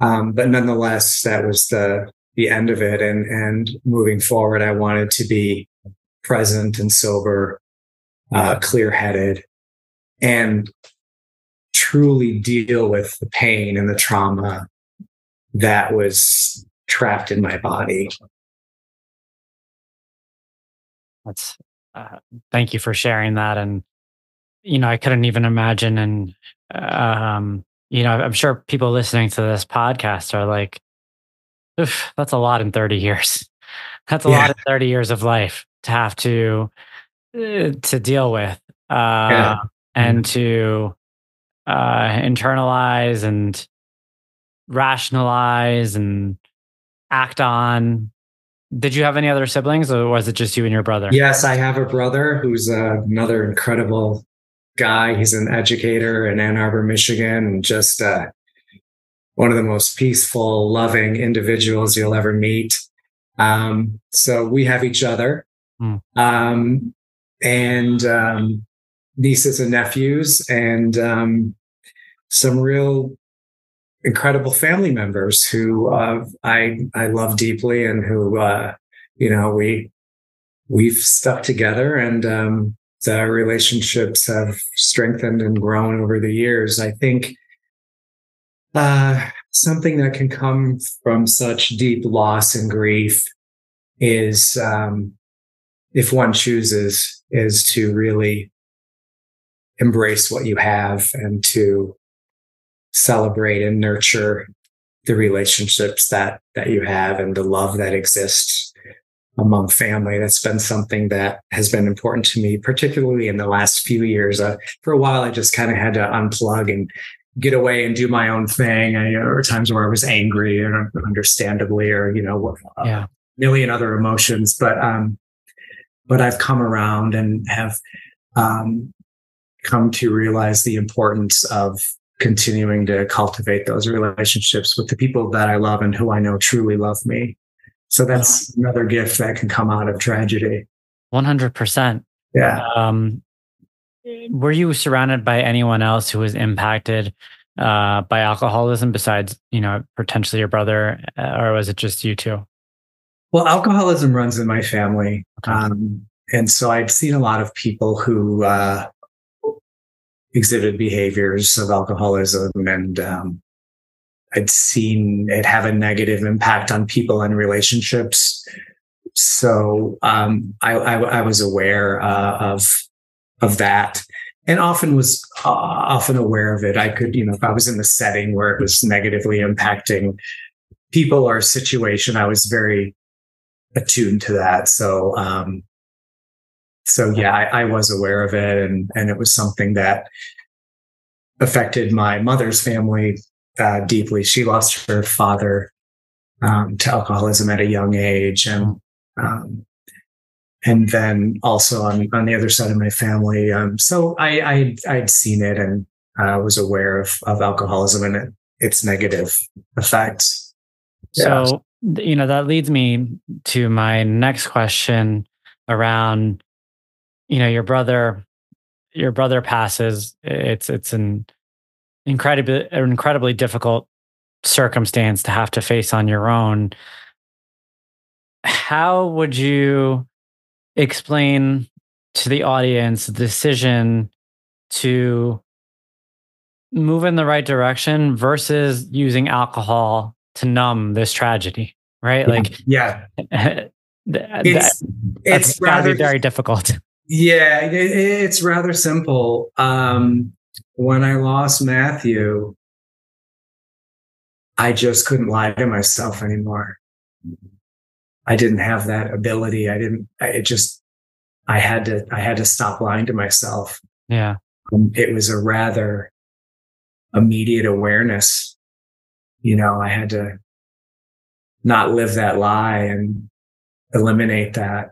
um, but nonetheless, that was the the end of it. And and moving forward, I wanted to be present and sober, uh, clear headed, and truly deal with the pain and the trauma that was trapped in my body. That's uh, thank you for sharing that and you know, I couldn't even imagine. And, um, you know, I'm sure people listening to this podcast are like, that's a lot in 30 years. That's a yeah. lot in 30 years of life to have to, uh, to deal with, uh, yeah. and mm-hmm. to, uh, internalize and rationalize and act on. Did you have any other siblings or was it just you and your brother? Yes, I have a brother who's uh, another incredible guy. He's an educator in Ann Arbor, Michigan, and just uh, one of the most peaceful, loving individuals you'll ever meet. Um, so we have each other, mm. um, and um, nieces and nephews, and um, some real incredible family members who uh, I I love deeply, and who uh, you know we we've stuck together and um, the relationships have strengthened and grown over the years. I think uh, something that can come from such deep loss and grief is, um, if one chooses, is to really embrace what you have and to celebrate and nurture the relationships that that you have and the love that exists among family. That's been something that has been important to me, particularly in the last few years. Uh, for a while, I just kind of had to unplug and get away and do my own thing. I, there were times where I was angry or understandably, or, you know, uh, yeah. a million other emotions. But, um, but I've come around and have, um, come to realize the importance of continuing to cultivate those relationships with the people that I love and who I know truly love me. So that's another gift that can come out of tragedy. 100%. Yeah. Um, were you surrounded by anyone else who was impacted uh, by alcoholism besides, you know, potentially your brother, uh, or was it just you two? Well, alcoholism runs in my family. Okay. Um, and so I've seen a lot of people who uh, exhibit behaviors of alcoholism and um, I'd seen it have a negative impact on people and relationships. So um, I, I, I, was aware uh, of of that, and often was uh, often aware of it. I could, you know, if I was in a setting where it was negatively impacting people or situation, I was very attuned to that. So, um, so yeah, I, I was aware of it, and and it was something that affected my mother's family uh, deeply. She lost her father um, to alcoholism at a young age, and um, and then also on on the other side of my family. Um, so I, I I'd seen it and uh, was aware of of alcoholism and it, its negative effects. Yeah. So you know that leads me to my next question around you know your brother your brother passes it's it's an incredibly incredibly difficult circumstance to have to face on your own. How would you explain to the audience the decision to move in the right direction versus using alcohol to numb this tragedy right? Like yeah that, it's it's rather very difficult yeah it, it's rather simple um when I lost Matthew, I just couldn't lie to myself anymore. I didn't have that ability. I didn't, it just, I had to, I had to stop lying to myself. Yeah. Um, it was a rather immediate awareness. You know, I had to not live that lie and eliminate that.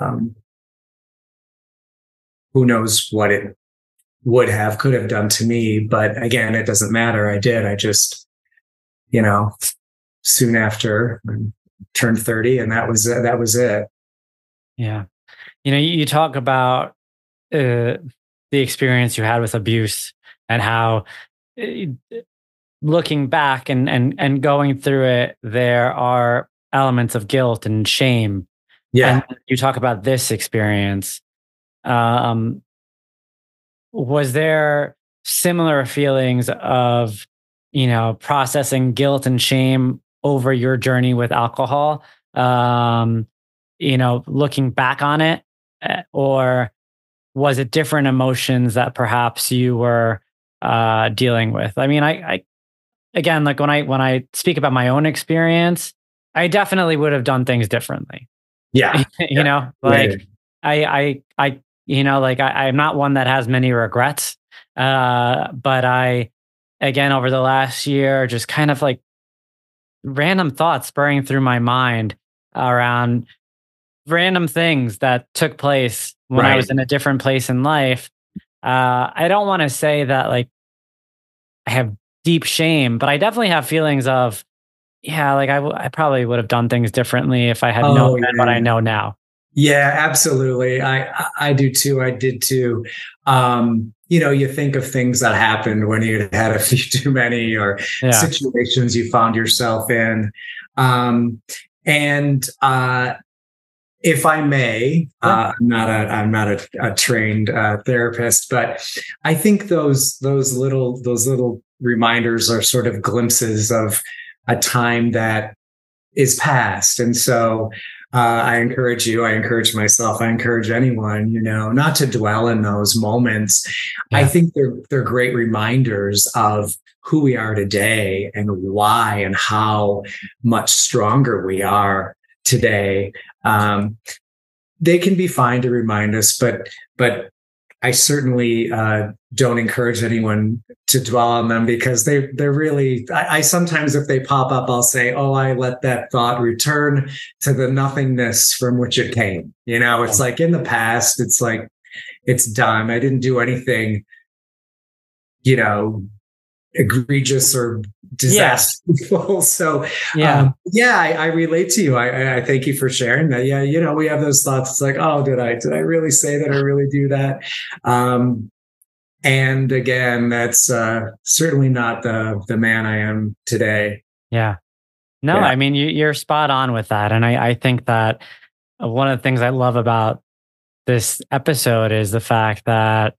Um, who knows what it would have, could have done to me. But again, it doesn't matter. I did. I just, you know, soon after turned 30 and that was, that was it. Yeah. You know, you, talk about uh, the experience you had with abuse and how uh, looking back and, and, and going through it, there are elements of guilt and shame. Yeah. And you talk about this experience. Um, was there similar feelings of you know processing guilt and shame over your journey with alcohol? Um you know looking back on it eh, or was it different emotions that perhaps you were uh dealing with? I mean i i again like when i when i speak about my own experience i definitely would have done things differently. Yeah. You yeah. know like i i i you know, like I, I'm not one that has many regrets. Uh, but I, again, over the last year, just kind of like random thoughts spurring through my mind around random things that took place when right. I was in a different place in life. Uh, I don't want to say that like I have deep shame, but I definitely have feelings of, yeah, like I, w- I probably would have done things differently if I had oh, known yeah. what I know now. Yeah, absolutely. I I do too. I did too. Um, you know, you think of things that happened when you had a few too many or yeah. situations you found yourself in. Um, and uh, if I may, uh, I'm not a I'm not a, a trained uh, therapist, but I think those those little those little reminders are sort of glimpses of a time that is past, and so uh, I encourage you, I encourage myself, I encourage anyone, you know, not to dwell in those moments. Yeah. I think they're they're great reminders of who we are today and why and how much stronger we are today. Um, they can be fine to remind us, but but I certainly uh, don't encourage anyone to dwell on them because they they're really. I, I, sometimes, if they pop up, I'll say, "Oh, I let that thought return to the nothingness from which it came." You know, it's like in the past. It's like it's done. I didn't do anything. You know, egregious or disastrous. Yeah. so yeah, um, yeah, I, I, relate to you. I, I, thank you for sharing that. Yeah, you know, we have those thoughts. It's like, oh, did I did I really say that? I really do that? Um, and again, that's uh, certainly not the the man I am today. Yeah. No, yeah. I mean you, are spot on with that, and I, I think that one of the things I love about this episode is the fact that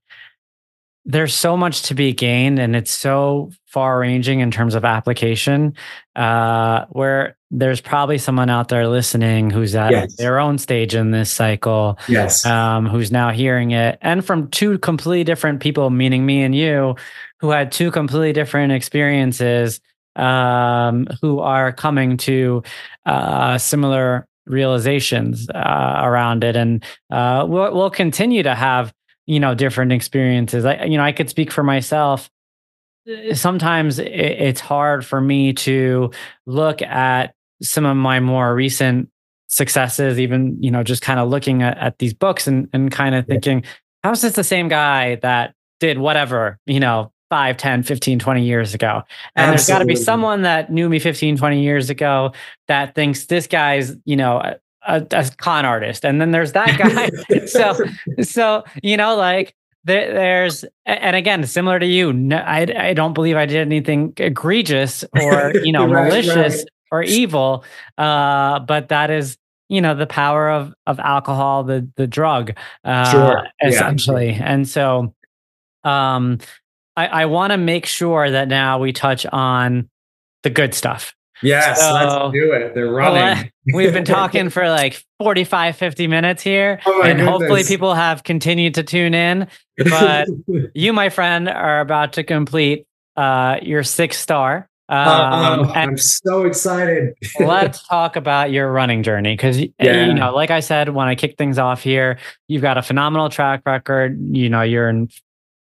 there's so much to be gained and it's so far ranging in terms of application uh, where there's probably someone out there listening who's at yes. their own stage in this cycle yes um, who's now hearing it and from two completely different people meaning me and you who had two completely different experiences um, who are coming to uh, similar realizations uh, around it and uh, we'll, we'll continue to have you know different experiences. I you know i could speak for myself. Uh, sometimes it's hard for me to look at some of my more recent successes even you know just kind of looking at, at these books and, and kind of thinking how's this the same guy that did whatever you know 5 10 15 20 years ago? And Absolutely. there's got to be someone that knew me 15 20 years ago that thinks this guy's you know a, a con artist, and then there's that guy. so, so you know, like there, there's, and again, similar to you, no, I I don't believe I did anything egregious or you know right, malicious right. or evil. Uh, but that is you know the power of of alcohol, the the drug, uh, sure. essentially, yeah. and so. Um, I, I want to make sure that now we touch on the good stuff Yes, so, let's do it. They're running. We've been talking for like 45, 50 minutes here. Oh and goodness. hopefully people have continued to tune in. But you, my friend, are about to complete uh, your sixth star. Um, I'm so excited. let's talk about your running journey because yeah. you know, like I said, when I kick things off here, you've got a phenomenal track record. You know, you're in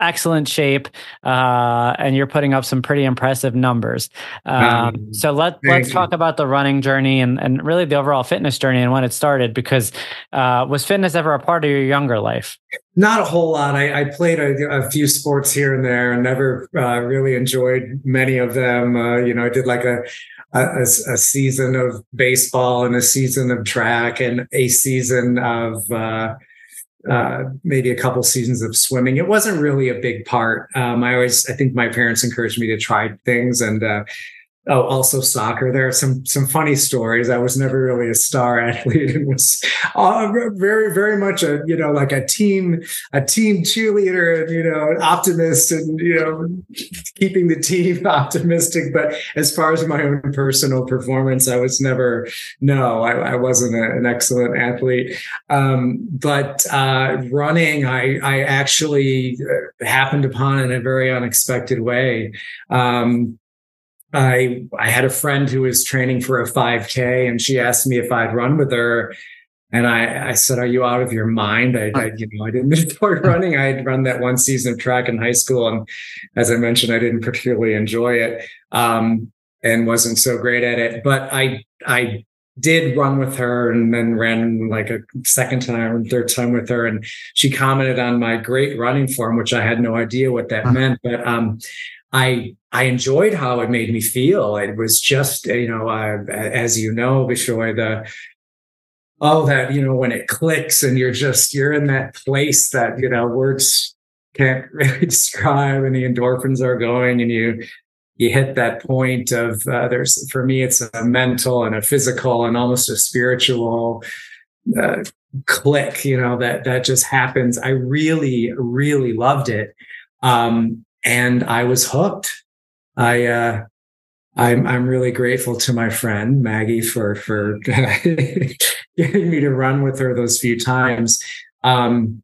excellent shape, uh, and you're putting up some pretty impressive numbers. Um, um, so let let's you. talk about the running journey and and really the overall fitness journey and when it started. Because uh, was fitness ever a part of your younger life? Not a whole lot. I, I played a, a, few sports here and there, and never uh, really enjoyed many of them. Uh, you know, I did like a a, a, season of baseball and a season of track and a season of uh, uh, maybe a couple seasons of swimming. It wasn't really a big part. Um, I always, I think my parents encouraged me to try things, and uh, Oh, also soccer. There are some some funny stories. I was never really a star athlete and was uh, very very much a you know like a team a team cheerleader and you know an optimist and you know keeping the team optimistic. But as far as my own personal performance, I was never no. I, I wasn't a, an excellent athlete. Um, but uh, running, I I actually uh, happened upon in a very unexpected way. Um, I I had a friend who was training for a 5K, and she asked me if I'd run with her. And I, I said, "Are you out of your mind?" I, I, you know, I didn't enjoy running. I had run that one season of track in high school, and as I mentioned, I didn't particularly enjoy it, um, and wasn't so great at it. But I, I did run with her, and then ran like a second time and third time with her, and she commented on my great running form, which I had no idea what that meant. But um, I I enjoyed how it made me feel. It was just you know as you know, Bishoy, the oh that you know when it clicks and you're just you're in that place that you know words can't really describe, and the endorphins are going, and you you hit that point of uh, there's for me it's a mental and a physical and almost a spiritual uh, click you know that that just happens i really really loved it um and I was hooked. I uh, I'm I'm really grateful to my friend Maggie for for getting me to run with her those few times. Um,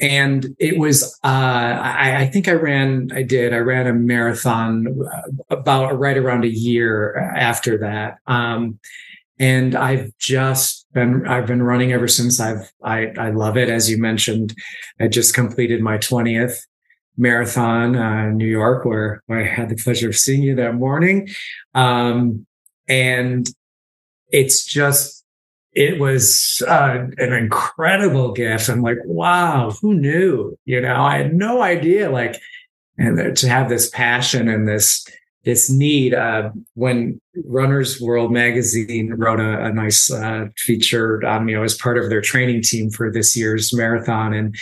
and it was uh, I, I, think I ran I did I ran a marathon uh, about right around a year after that. Um, and I've just been I've been running ever since. I've I I love it as you mentioned. I just completed my twentieth marathon uh, in New York, where, where, I had the pleasure of seeing you that morning. Um, and it's just, it was uh, an incredible gift. I'm like, wow, who knew? You know, I had no idea. Like, and to have this passion and this this need. Uh, when Runner's World magazine wrote a, a nice uh, feature on you know as part of their training team for this year's marathon, and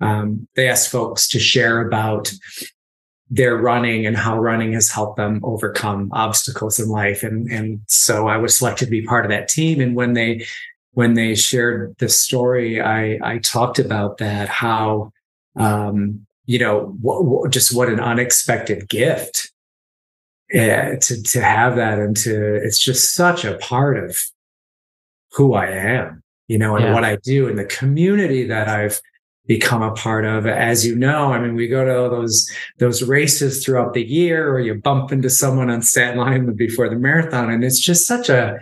um, they asked folks to share about their running and how running has helped them overcome obstacles in life. And and so I was selected to be part of that team. And when they when they shared the story, I I talked about that how um, you know what, just what an unexpected gift yeah, to to have that and to it's just such a part of who I am, you know, and yeah. what I do and the community that I've become a part of. As you know, I mean, we go to those those races throughout the year, or you bump into someone on Staten Island before the marathon, and it's just such a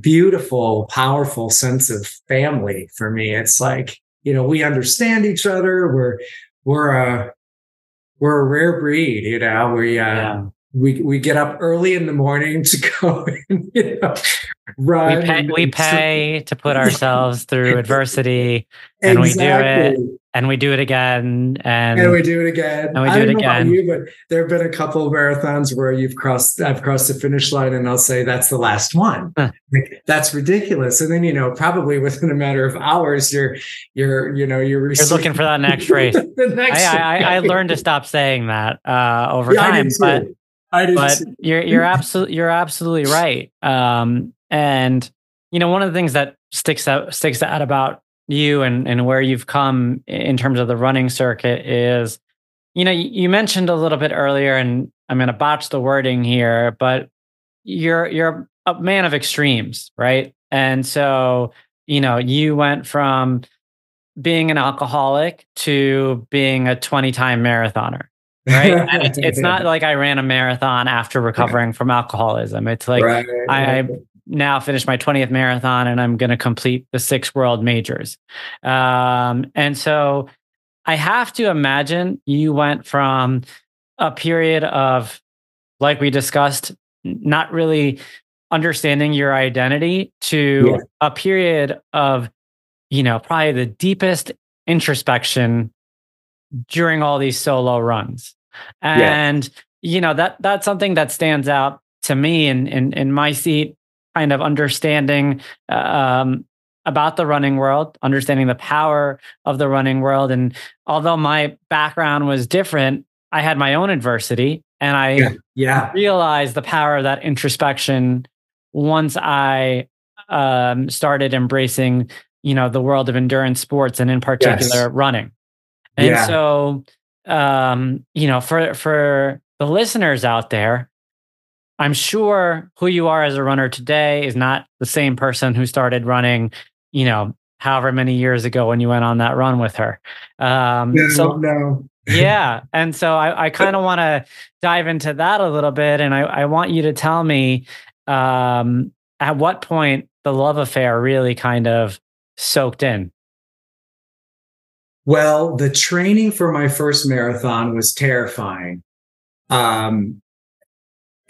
beautiful, powerful sense of family for me. It's like you know we understand each other. We're we're a we're a rare breed, you know. We uh, yeah. we we get up early in the morning to go and you know, run. We pay, we pay to put ourselves through adversity, and exactly. we do it and we do it again and, and we do it again. and we do I it again. you, but there have been a couple of marathons where you've crossed i've crossed the finish line and i'll say that's the last one. Huh. like, that's ridiculous. And then you know probably within a matter of hours you're you're you know you're, you're looking for that next race. the next I, I, I, learned to stop saying that uh, over yeah, time but I but you're you're absolutely you're absolutely right. Um, and you know one of the things that sticks out sticks out about you and, and where you've come in terms of the running circuit is, you know, you mentioned a little bit earlier, and I'm going to botch the wording here, but you're you're a man of extremes, right? And so, you know, you went from being an alcoholic to being a 20 time marathoner. Right. and it's, it's not like I ran a marathon after recovering from alcoholism. It's like right, I, I now finished my 20th marathon and I'm going to complete the six world majors. Um, and so I have to imagine you went from a period of, like we discussed, not really understanding your identity to yeah. a period of, you know, probably the deepest introspection during all these solo runs. And, yeah. you know, that that's something that stands out to me in, in, in my seat kind of understanding um, about the running world, understanding the power of the running world. And although my background was different, I had my own adversity and I yeah, yeah. realized the power of that introspection once I um, started embracing, you know, the world of endurance sports and in particular yes. running. And yeah. so, um, you know, for for the listeners out there, I'm sure who you are as a runner today is not the same person who started running, you know, however many years ago when you went on that run with her. Um, no, so, no. yeah. And so I, I kind of want to dive into that a little bit. And I, I want you to tell me um, at what point the love affair really kind of soaked in. Well, the training for my first marathon was terrifying. Um,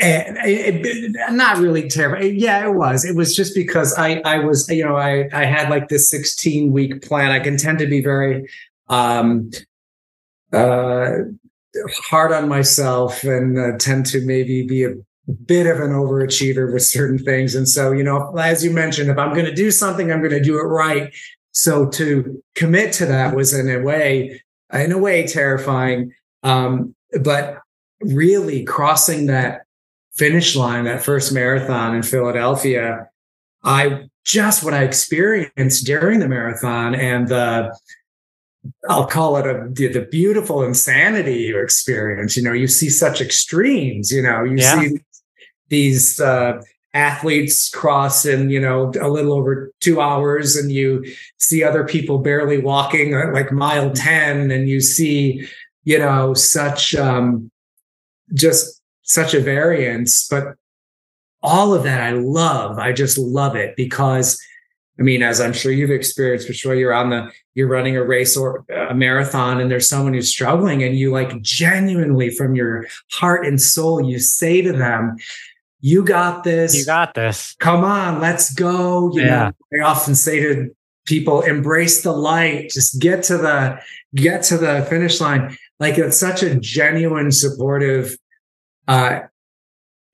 and it, it, not really terrible. Yeah, it was. It was just because I I was you know I I had like this 16 week plan. I can tend to be very um uh hard on myself and uh, tend to maybe be a bit of an overachiever with certain things. And so you know, as you mentioned, if I'm going to do something, I'm going to do it right. So to commit to that was in a way in a way terrifying. Um, but really crossing that finish line, that first marathon in Philadelphia, I just what I experienced during the marathon and the I'll call it a the, the beautiful insanity you experience. You know, you see such extremes. You know, you yeah. see these uh, athletes cross in you know a little over two hours, and you see other people barely walking uh, like mile ten, and you see you know such um, just such a variance, but all of that I love. I just love it because I mean, as I'm sure you've experienced for sure, you're on the, you're running a race or a marathon and there's someone who's struggling and you like genuinely from your heart and soul, you say to them, you got this. You got this. Come on, let's go. You yeah. know, I often say to people, embrace the light, just get to the, get to the finish line. Like it's such a genuine, supportive uh,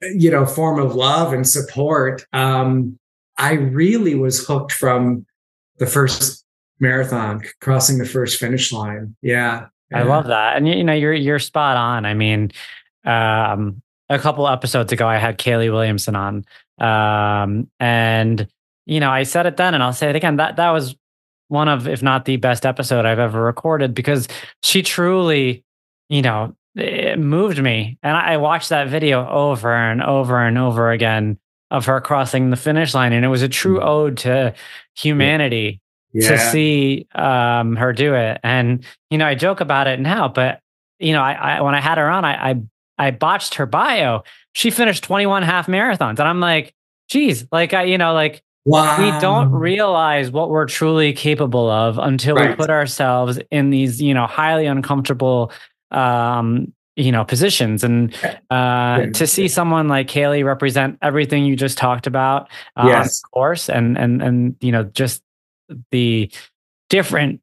you know, form of love and support. Um, I really was hooked from the first marathon, crossing the first finish line. Yeah. I love that. And you know, you're you're spot on. I mean, um, a couple episodes ago I had Kayleigh Williamson on. Um, and you know, I said it then and I'll say it again. That that was one of, if not the best episode I've ever recorded because she truly, you know, it moved me. And I watched that video over and over and over again of her crossing the finish line. And it was a true mm. ode to humanity yeah. to see um, her do it. And, you know, I joke about it now, but, you know, I, I when I had her on, I, I, I botched her bio. She finished 21 half marathons. And I'm like, geez, like, I, you know, like, Wow. We don't realize what we're truly capable of until right. we put ourselves in these, you know, highly uncomfortable um, you know, positions. And uh, to see someone like Kayleigh represent everything you just talked about uh, yes. on course and and and you know, just the different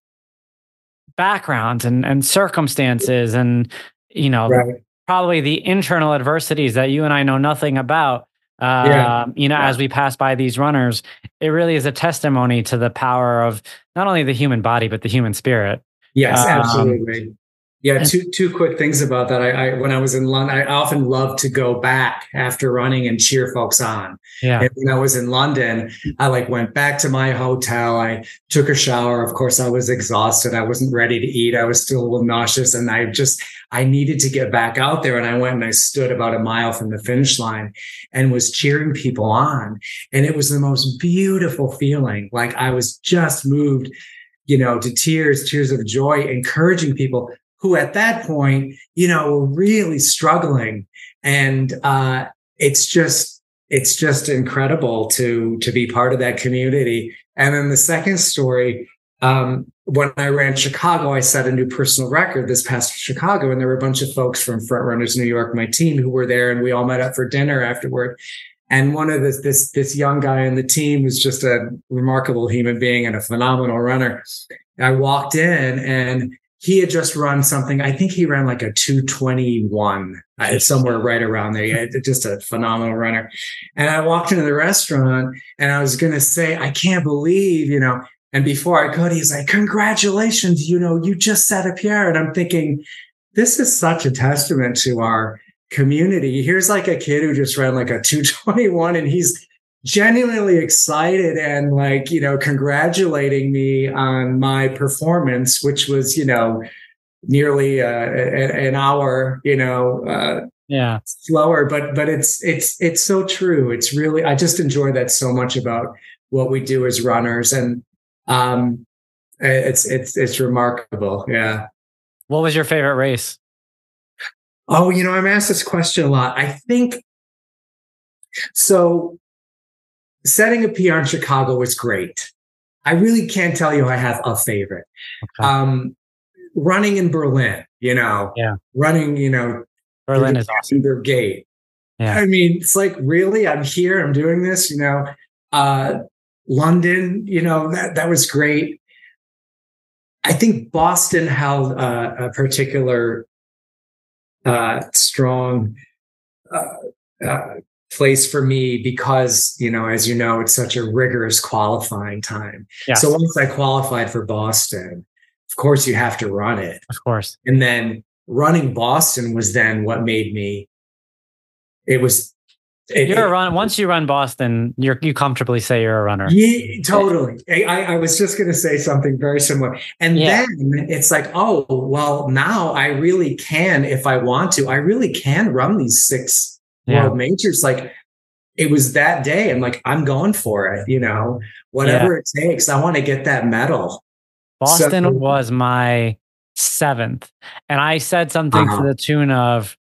backgrounds and and circumstances and you know right. probably the internal adversities that you and I know nothing about uh, yeah. you know, yeah. as we pass by these runners, it really is a testimony to the power of not only the human body, but the human spirit. Yes, um, absolutely. Yeah, two two quick things about that. I, I, when I was in London, I often loved to go back after running and cheer folks on. Yeah. And when I was in London, I like went back to my hotel. I took a shower. Of course, I was exhausted. I wasn't ready to eat. I was still a little nauseous, and I just I needed to get back out there. And I went and I stood about a mile from the finish line and was cheering people on, and it was the most beautiful feeling. Like I was just moved you know, to tears, tears of joy, encouraging people who at that point, you know, were really struggling. And uh, it's just, it's just incredible to to be part of that community. And then the second story, um, when I ran Chicago, I set a new personal record this past Chicago, and there were a bunch of folks from Front Runners New York, my team, who were there, and we all met up for dinner afterward. And one of this this this young guy on the team was just a remarkable human being and a phenomenal runner. I walked in and he had just run something. I think he ran like a 221, uh, somewhere right around there. Yeah, just a phenomenal runner. And I walked into the restaurant and I was going to say, I can't believe, you know, and before I could, he's like, congratulations, you know, you just set a PR. And I'm thinking, this is such a testament to our community. Here's like a kid who just ran like a 221 and he's genuinely excited and like you know congratulating me on my performance which was you know nearly uh, an hour you know uh, yeah. slower but but it's it's it's so true. It's really i just enjoy that so much about what we do as runners and um it's it's it's remarkable. Yeah. What was your favorite race? Oh you know i'm asked this question a lot. I think so setting a PR in Chicago was great. I really can't tell you I have a favorite. Okay. Um, running in Berlin, you know, yeah, running, you know, Berlin is awesome. Their gate. Yeah. I mean, it's like really, I'm here, I'm doing this, you know. Uh, London, you know, that that was great. I think Boston held uh, a particular uh, strong uh, uh, place for me because you know as you know it's such a rigorous qualifying time. So once i qualified for boston of course you have to run it. Of course. And then running boston was then what made me it was it, you're a run once you run boston you're you comfortably say you're a runner. Yeah totally. I, I was just going to say something very similar. And yeah. then it's like oh well now i really can if i want to i really can run these six yeah. world majors like it was that day i'm like i'm going for it you know whatever yeah. it takes i want to get that medal boston so, was my seventh and i said something uh-huh. to the tune of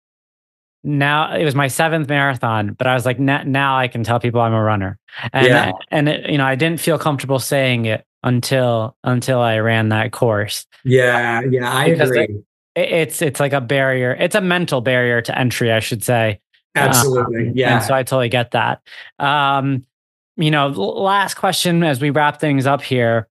now it was my seventh marathon but i was like now i can tell people i'm a runner and yeah. and it, you know i didn't feel comfortable saying it until until i ran that course yeah yeah i agree it, it's it's like a barrier it's a mental barrier to entry i should say Absolutely. Um, yeah. So I totally get that. Um, you know, last question as we wrap things up here.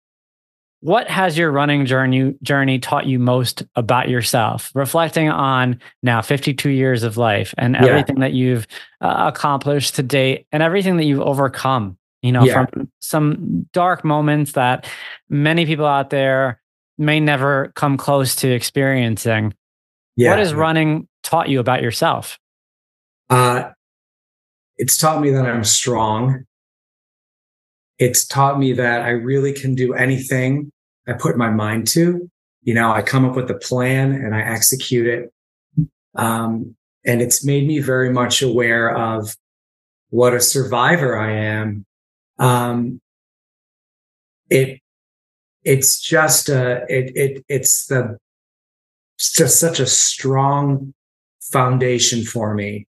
what has your running journey journey taught you most about yourself reflecting on now 52 years of life and yeah. everything that you've uh, accomplished to date and everything that you've overcome you know yeah. from some dark moments that many people out there may never come close to experiencing yeah. what has running taught you about yourself uh, it's taught me that i'm strong it's taught me that I really can do anything I put my mind to. You know, I come up with a plan and I execute it. Um, and it's made me very much aware of what a survivor I am. Um, it, it's just a, it, it, it's the, it's just such a strong foundation for me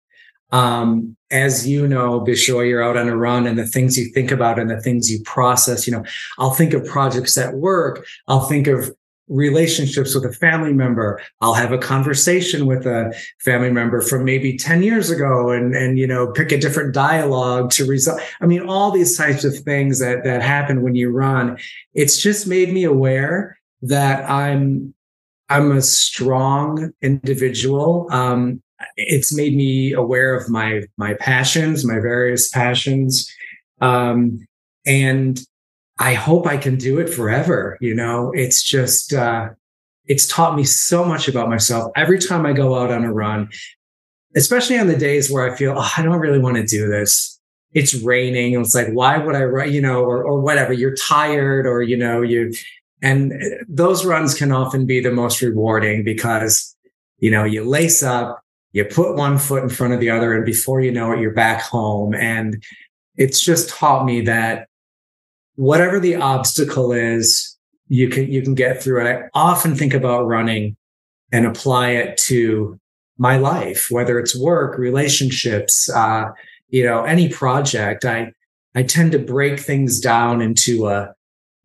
um, as you know, Bishoy, you're out on a run and the things you think about and the things you process, you know, I'll think of projects at work. I'll think of relationships with a family member. I'll have a conversation with a family member from maybe 10 years ago and, and, you know, pick a different dialogue to resolve. I mean, all these types of things that, that happen when you run. It's just made me aware that I'm, I'm a strong individual. Um, it's made me aware of my my passions, my various passions, um, and I hope I can do it forever. You know, it's just uh, it's taught me so much about myself. Every time I go out on a run, especially on the days where I feel oh, I don't really want to do this. It's raining. It's like, why would I run? You know, or or whatever. You're tired, or you know, you and those runs can often be the most rewarding because you know you lace up you put one foot in front of the other and before you know it you're back home. And it's just taught me that whatever the obstacle is you can you can get through it. I often think about running and apply it to my life whether it's work relationships uh, you know any project. I i tend to break things down into a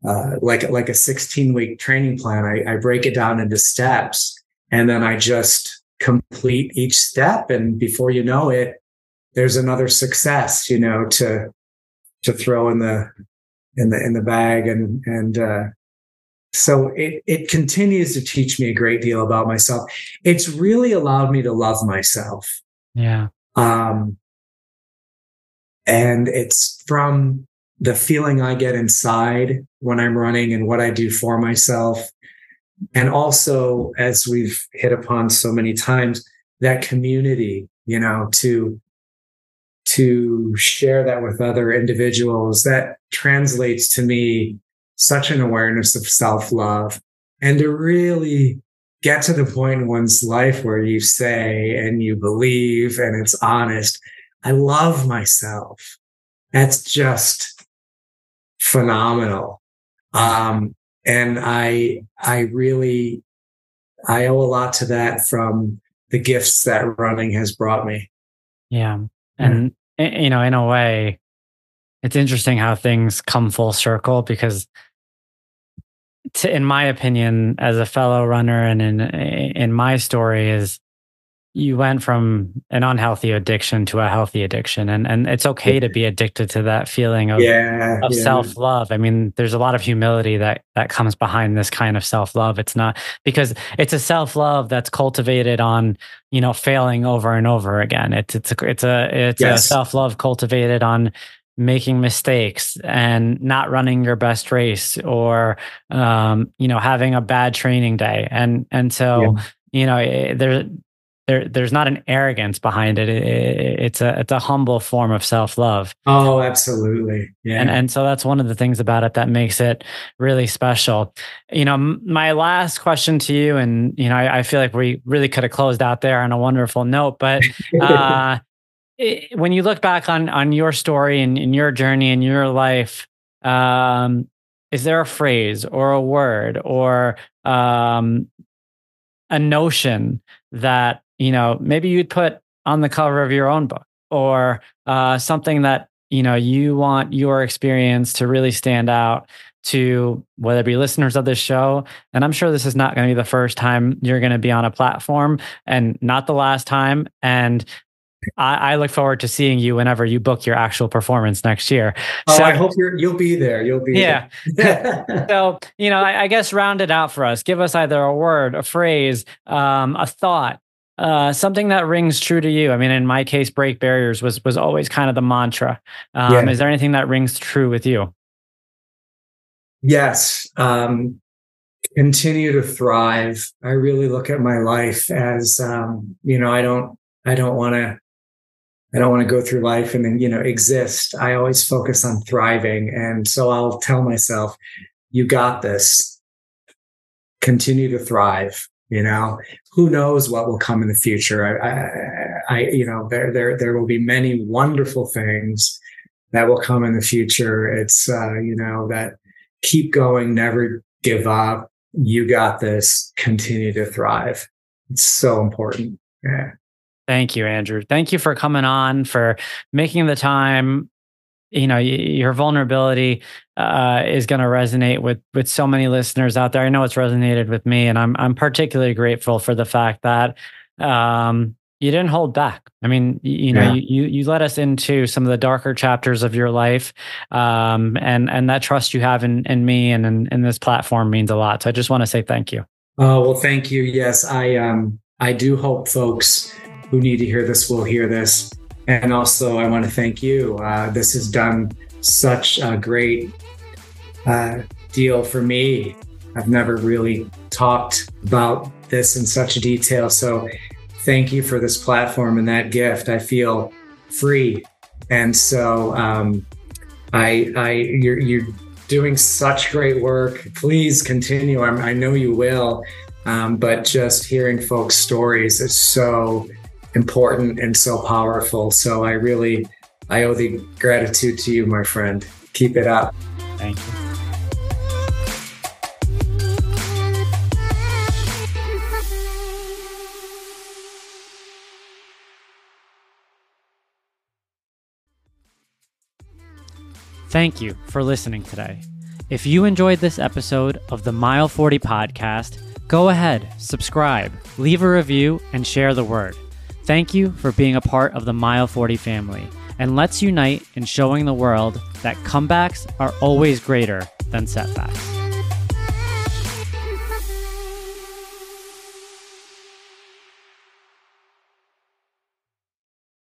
uh, like like a 16 week training plan. I, I break it down into steps and then i just complete each step and before you know it there's another success you know to to throw in the in the in the bag. And and uh so it it continues to teach me a great deal about myself. It's really allowed me to love myself. Yeah. Um and it's from the feeling i get inside when i'm running and what i do for myself and also as we've hit upon so many times that community you know to to share that with other individuals that translates to me such an awareness of self-love. And to really get to the point in one's life where you say and you believe and it's honest i love myself. That's just phenomenal. Um, and I I really I owe a lot to that from the gifts that running has brought me. Yeah. And mm-hmm. you know, in a way, it's interesting how things come full circle because to, in my opinion, as a fellow runner and in in my story is you went from an unhealthy addiction to a healthy addiction. And and it's okay to be addicted to that feeling of, yeah, of yeah. self-love. I mean there's a lot of humility that that comes behind this kind of self-love. It's not because it's a self-love that's cultivated on you know failing over and over again. It's it's a it's a it's yes. a self-love cultivated on making mistakes and not running your best race or um, you know having a bad training day. And and so you know eh, there there there's not an arrogance behind it. it, it it's a it's a humble form of self love. Oh, absolutely, yeah. And and so that's one of the things about it that makes it really special. You know, my last question to you, and you know, I, I feel like we really could have closed out there on a wonderful note, but. uh, it, when you look back on on your story and, and your journey and your life, um, is there a phrase or a word or um, a notion that you know, maybe you'd put on the cover of your own book or uh, something that, you know, you want your experience to really stand out to whether it be listeners of this show. And I'm sure this is not going to be the first time you're going to be on a platform and not the last time. And I, I, look forward to seeing you whenever you book your actual performance next year. Oh, so, I hope you're, you'll be there. You'll be yeah. so, you know, I, I, guess round it out for us. Give us either a word, a phrase, um, a thought, uh, something that rings true to you. I mean, in my case, break barriers was was always kind of the mantra. Um, yeah. Is there anything that rings true with you? Yes. Um, continue to thrive. I really look at my life as, um, you know, I don't, I don't want to I don't want to go through life and then, you know, exist. I always focus on thriving. And so I'll tell myself, you got this. Continue to thrive. You know, who knows what will come in the future? I, I, I, you know, there, there, there will be many wonderful things that will come in the future. It's, uh, you know, that keep going, never give up. You got this. Continue to thrive. It's so important. Yeah. Thank you, Andrew. Thank you for coming on, for making the time. You know, your vulnerability uh, is going to resonate with with so many listeners out there. I know it's resonated with me, and I'm I'm particularly grateful for the fact that um, you didn't hold back. I mean, you, know, yeah. you you let us into some of the darker chapters of your life, um, and and that trust you have in in me and in, in this platform means a lot. So I just want to say thank you. Oh well, thank you. Yes, I um I do hope folks who need to hear this will hear this. And also, I want to thank you. Uh, this has done such a great uh, deal for me. I've never really talked about this in such detail. So, thank you for this platform and that gift. I feel free, and so um, I, I, you're, you're doing such great work. Please continue. I'm, i know you will. Um, but just hearing folks' stories is so important and so powerful. So I really, I owe the gratitude to you, my friend. Keep it up. Thank you. Thank you for listening today. If you enjoyed this episode of the Mile 40 podcast, go ahead, subscribe, leave a review, and share the word. Thank you for being a part of the Mile 40 family, and let's unite in showing the world that comebacks are always greater than setbacks.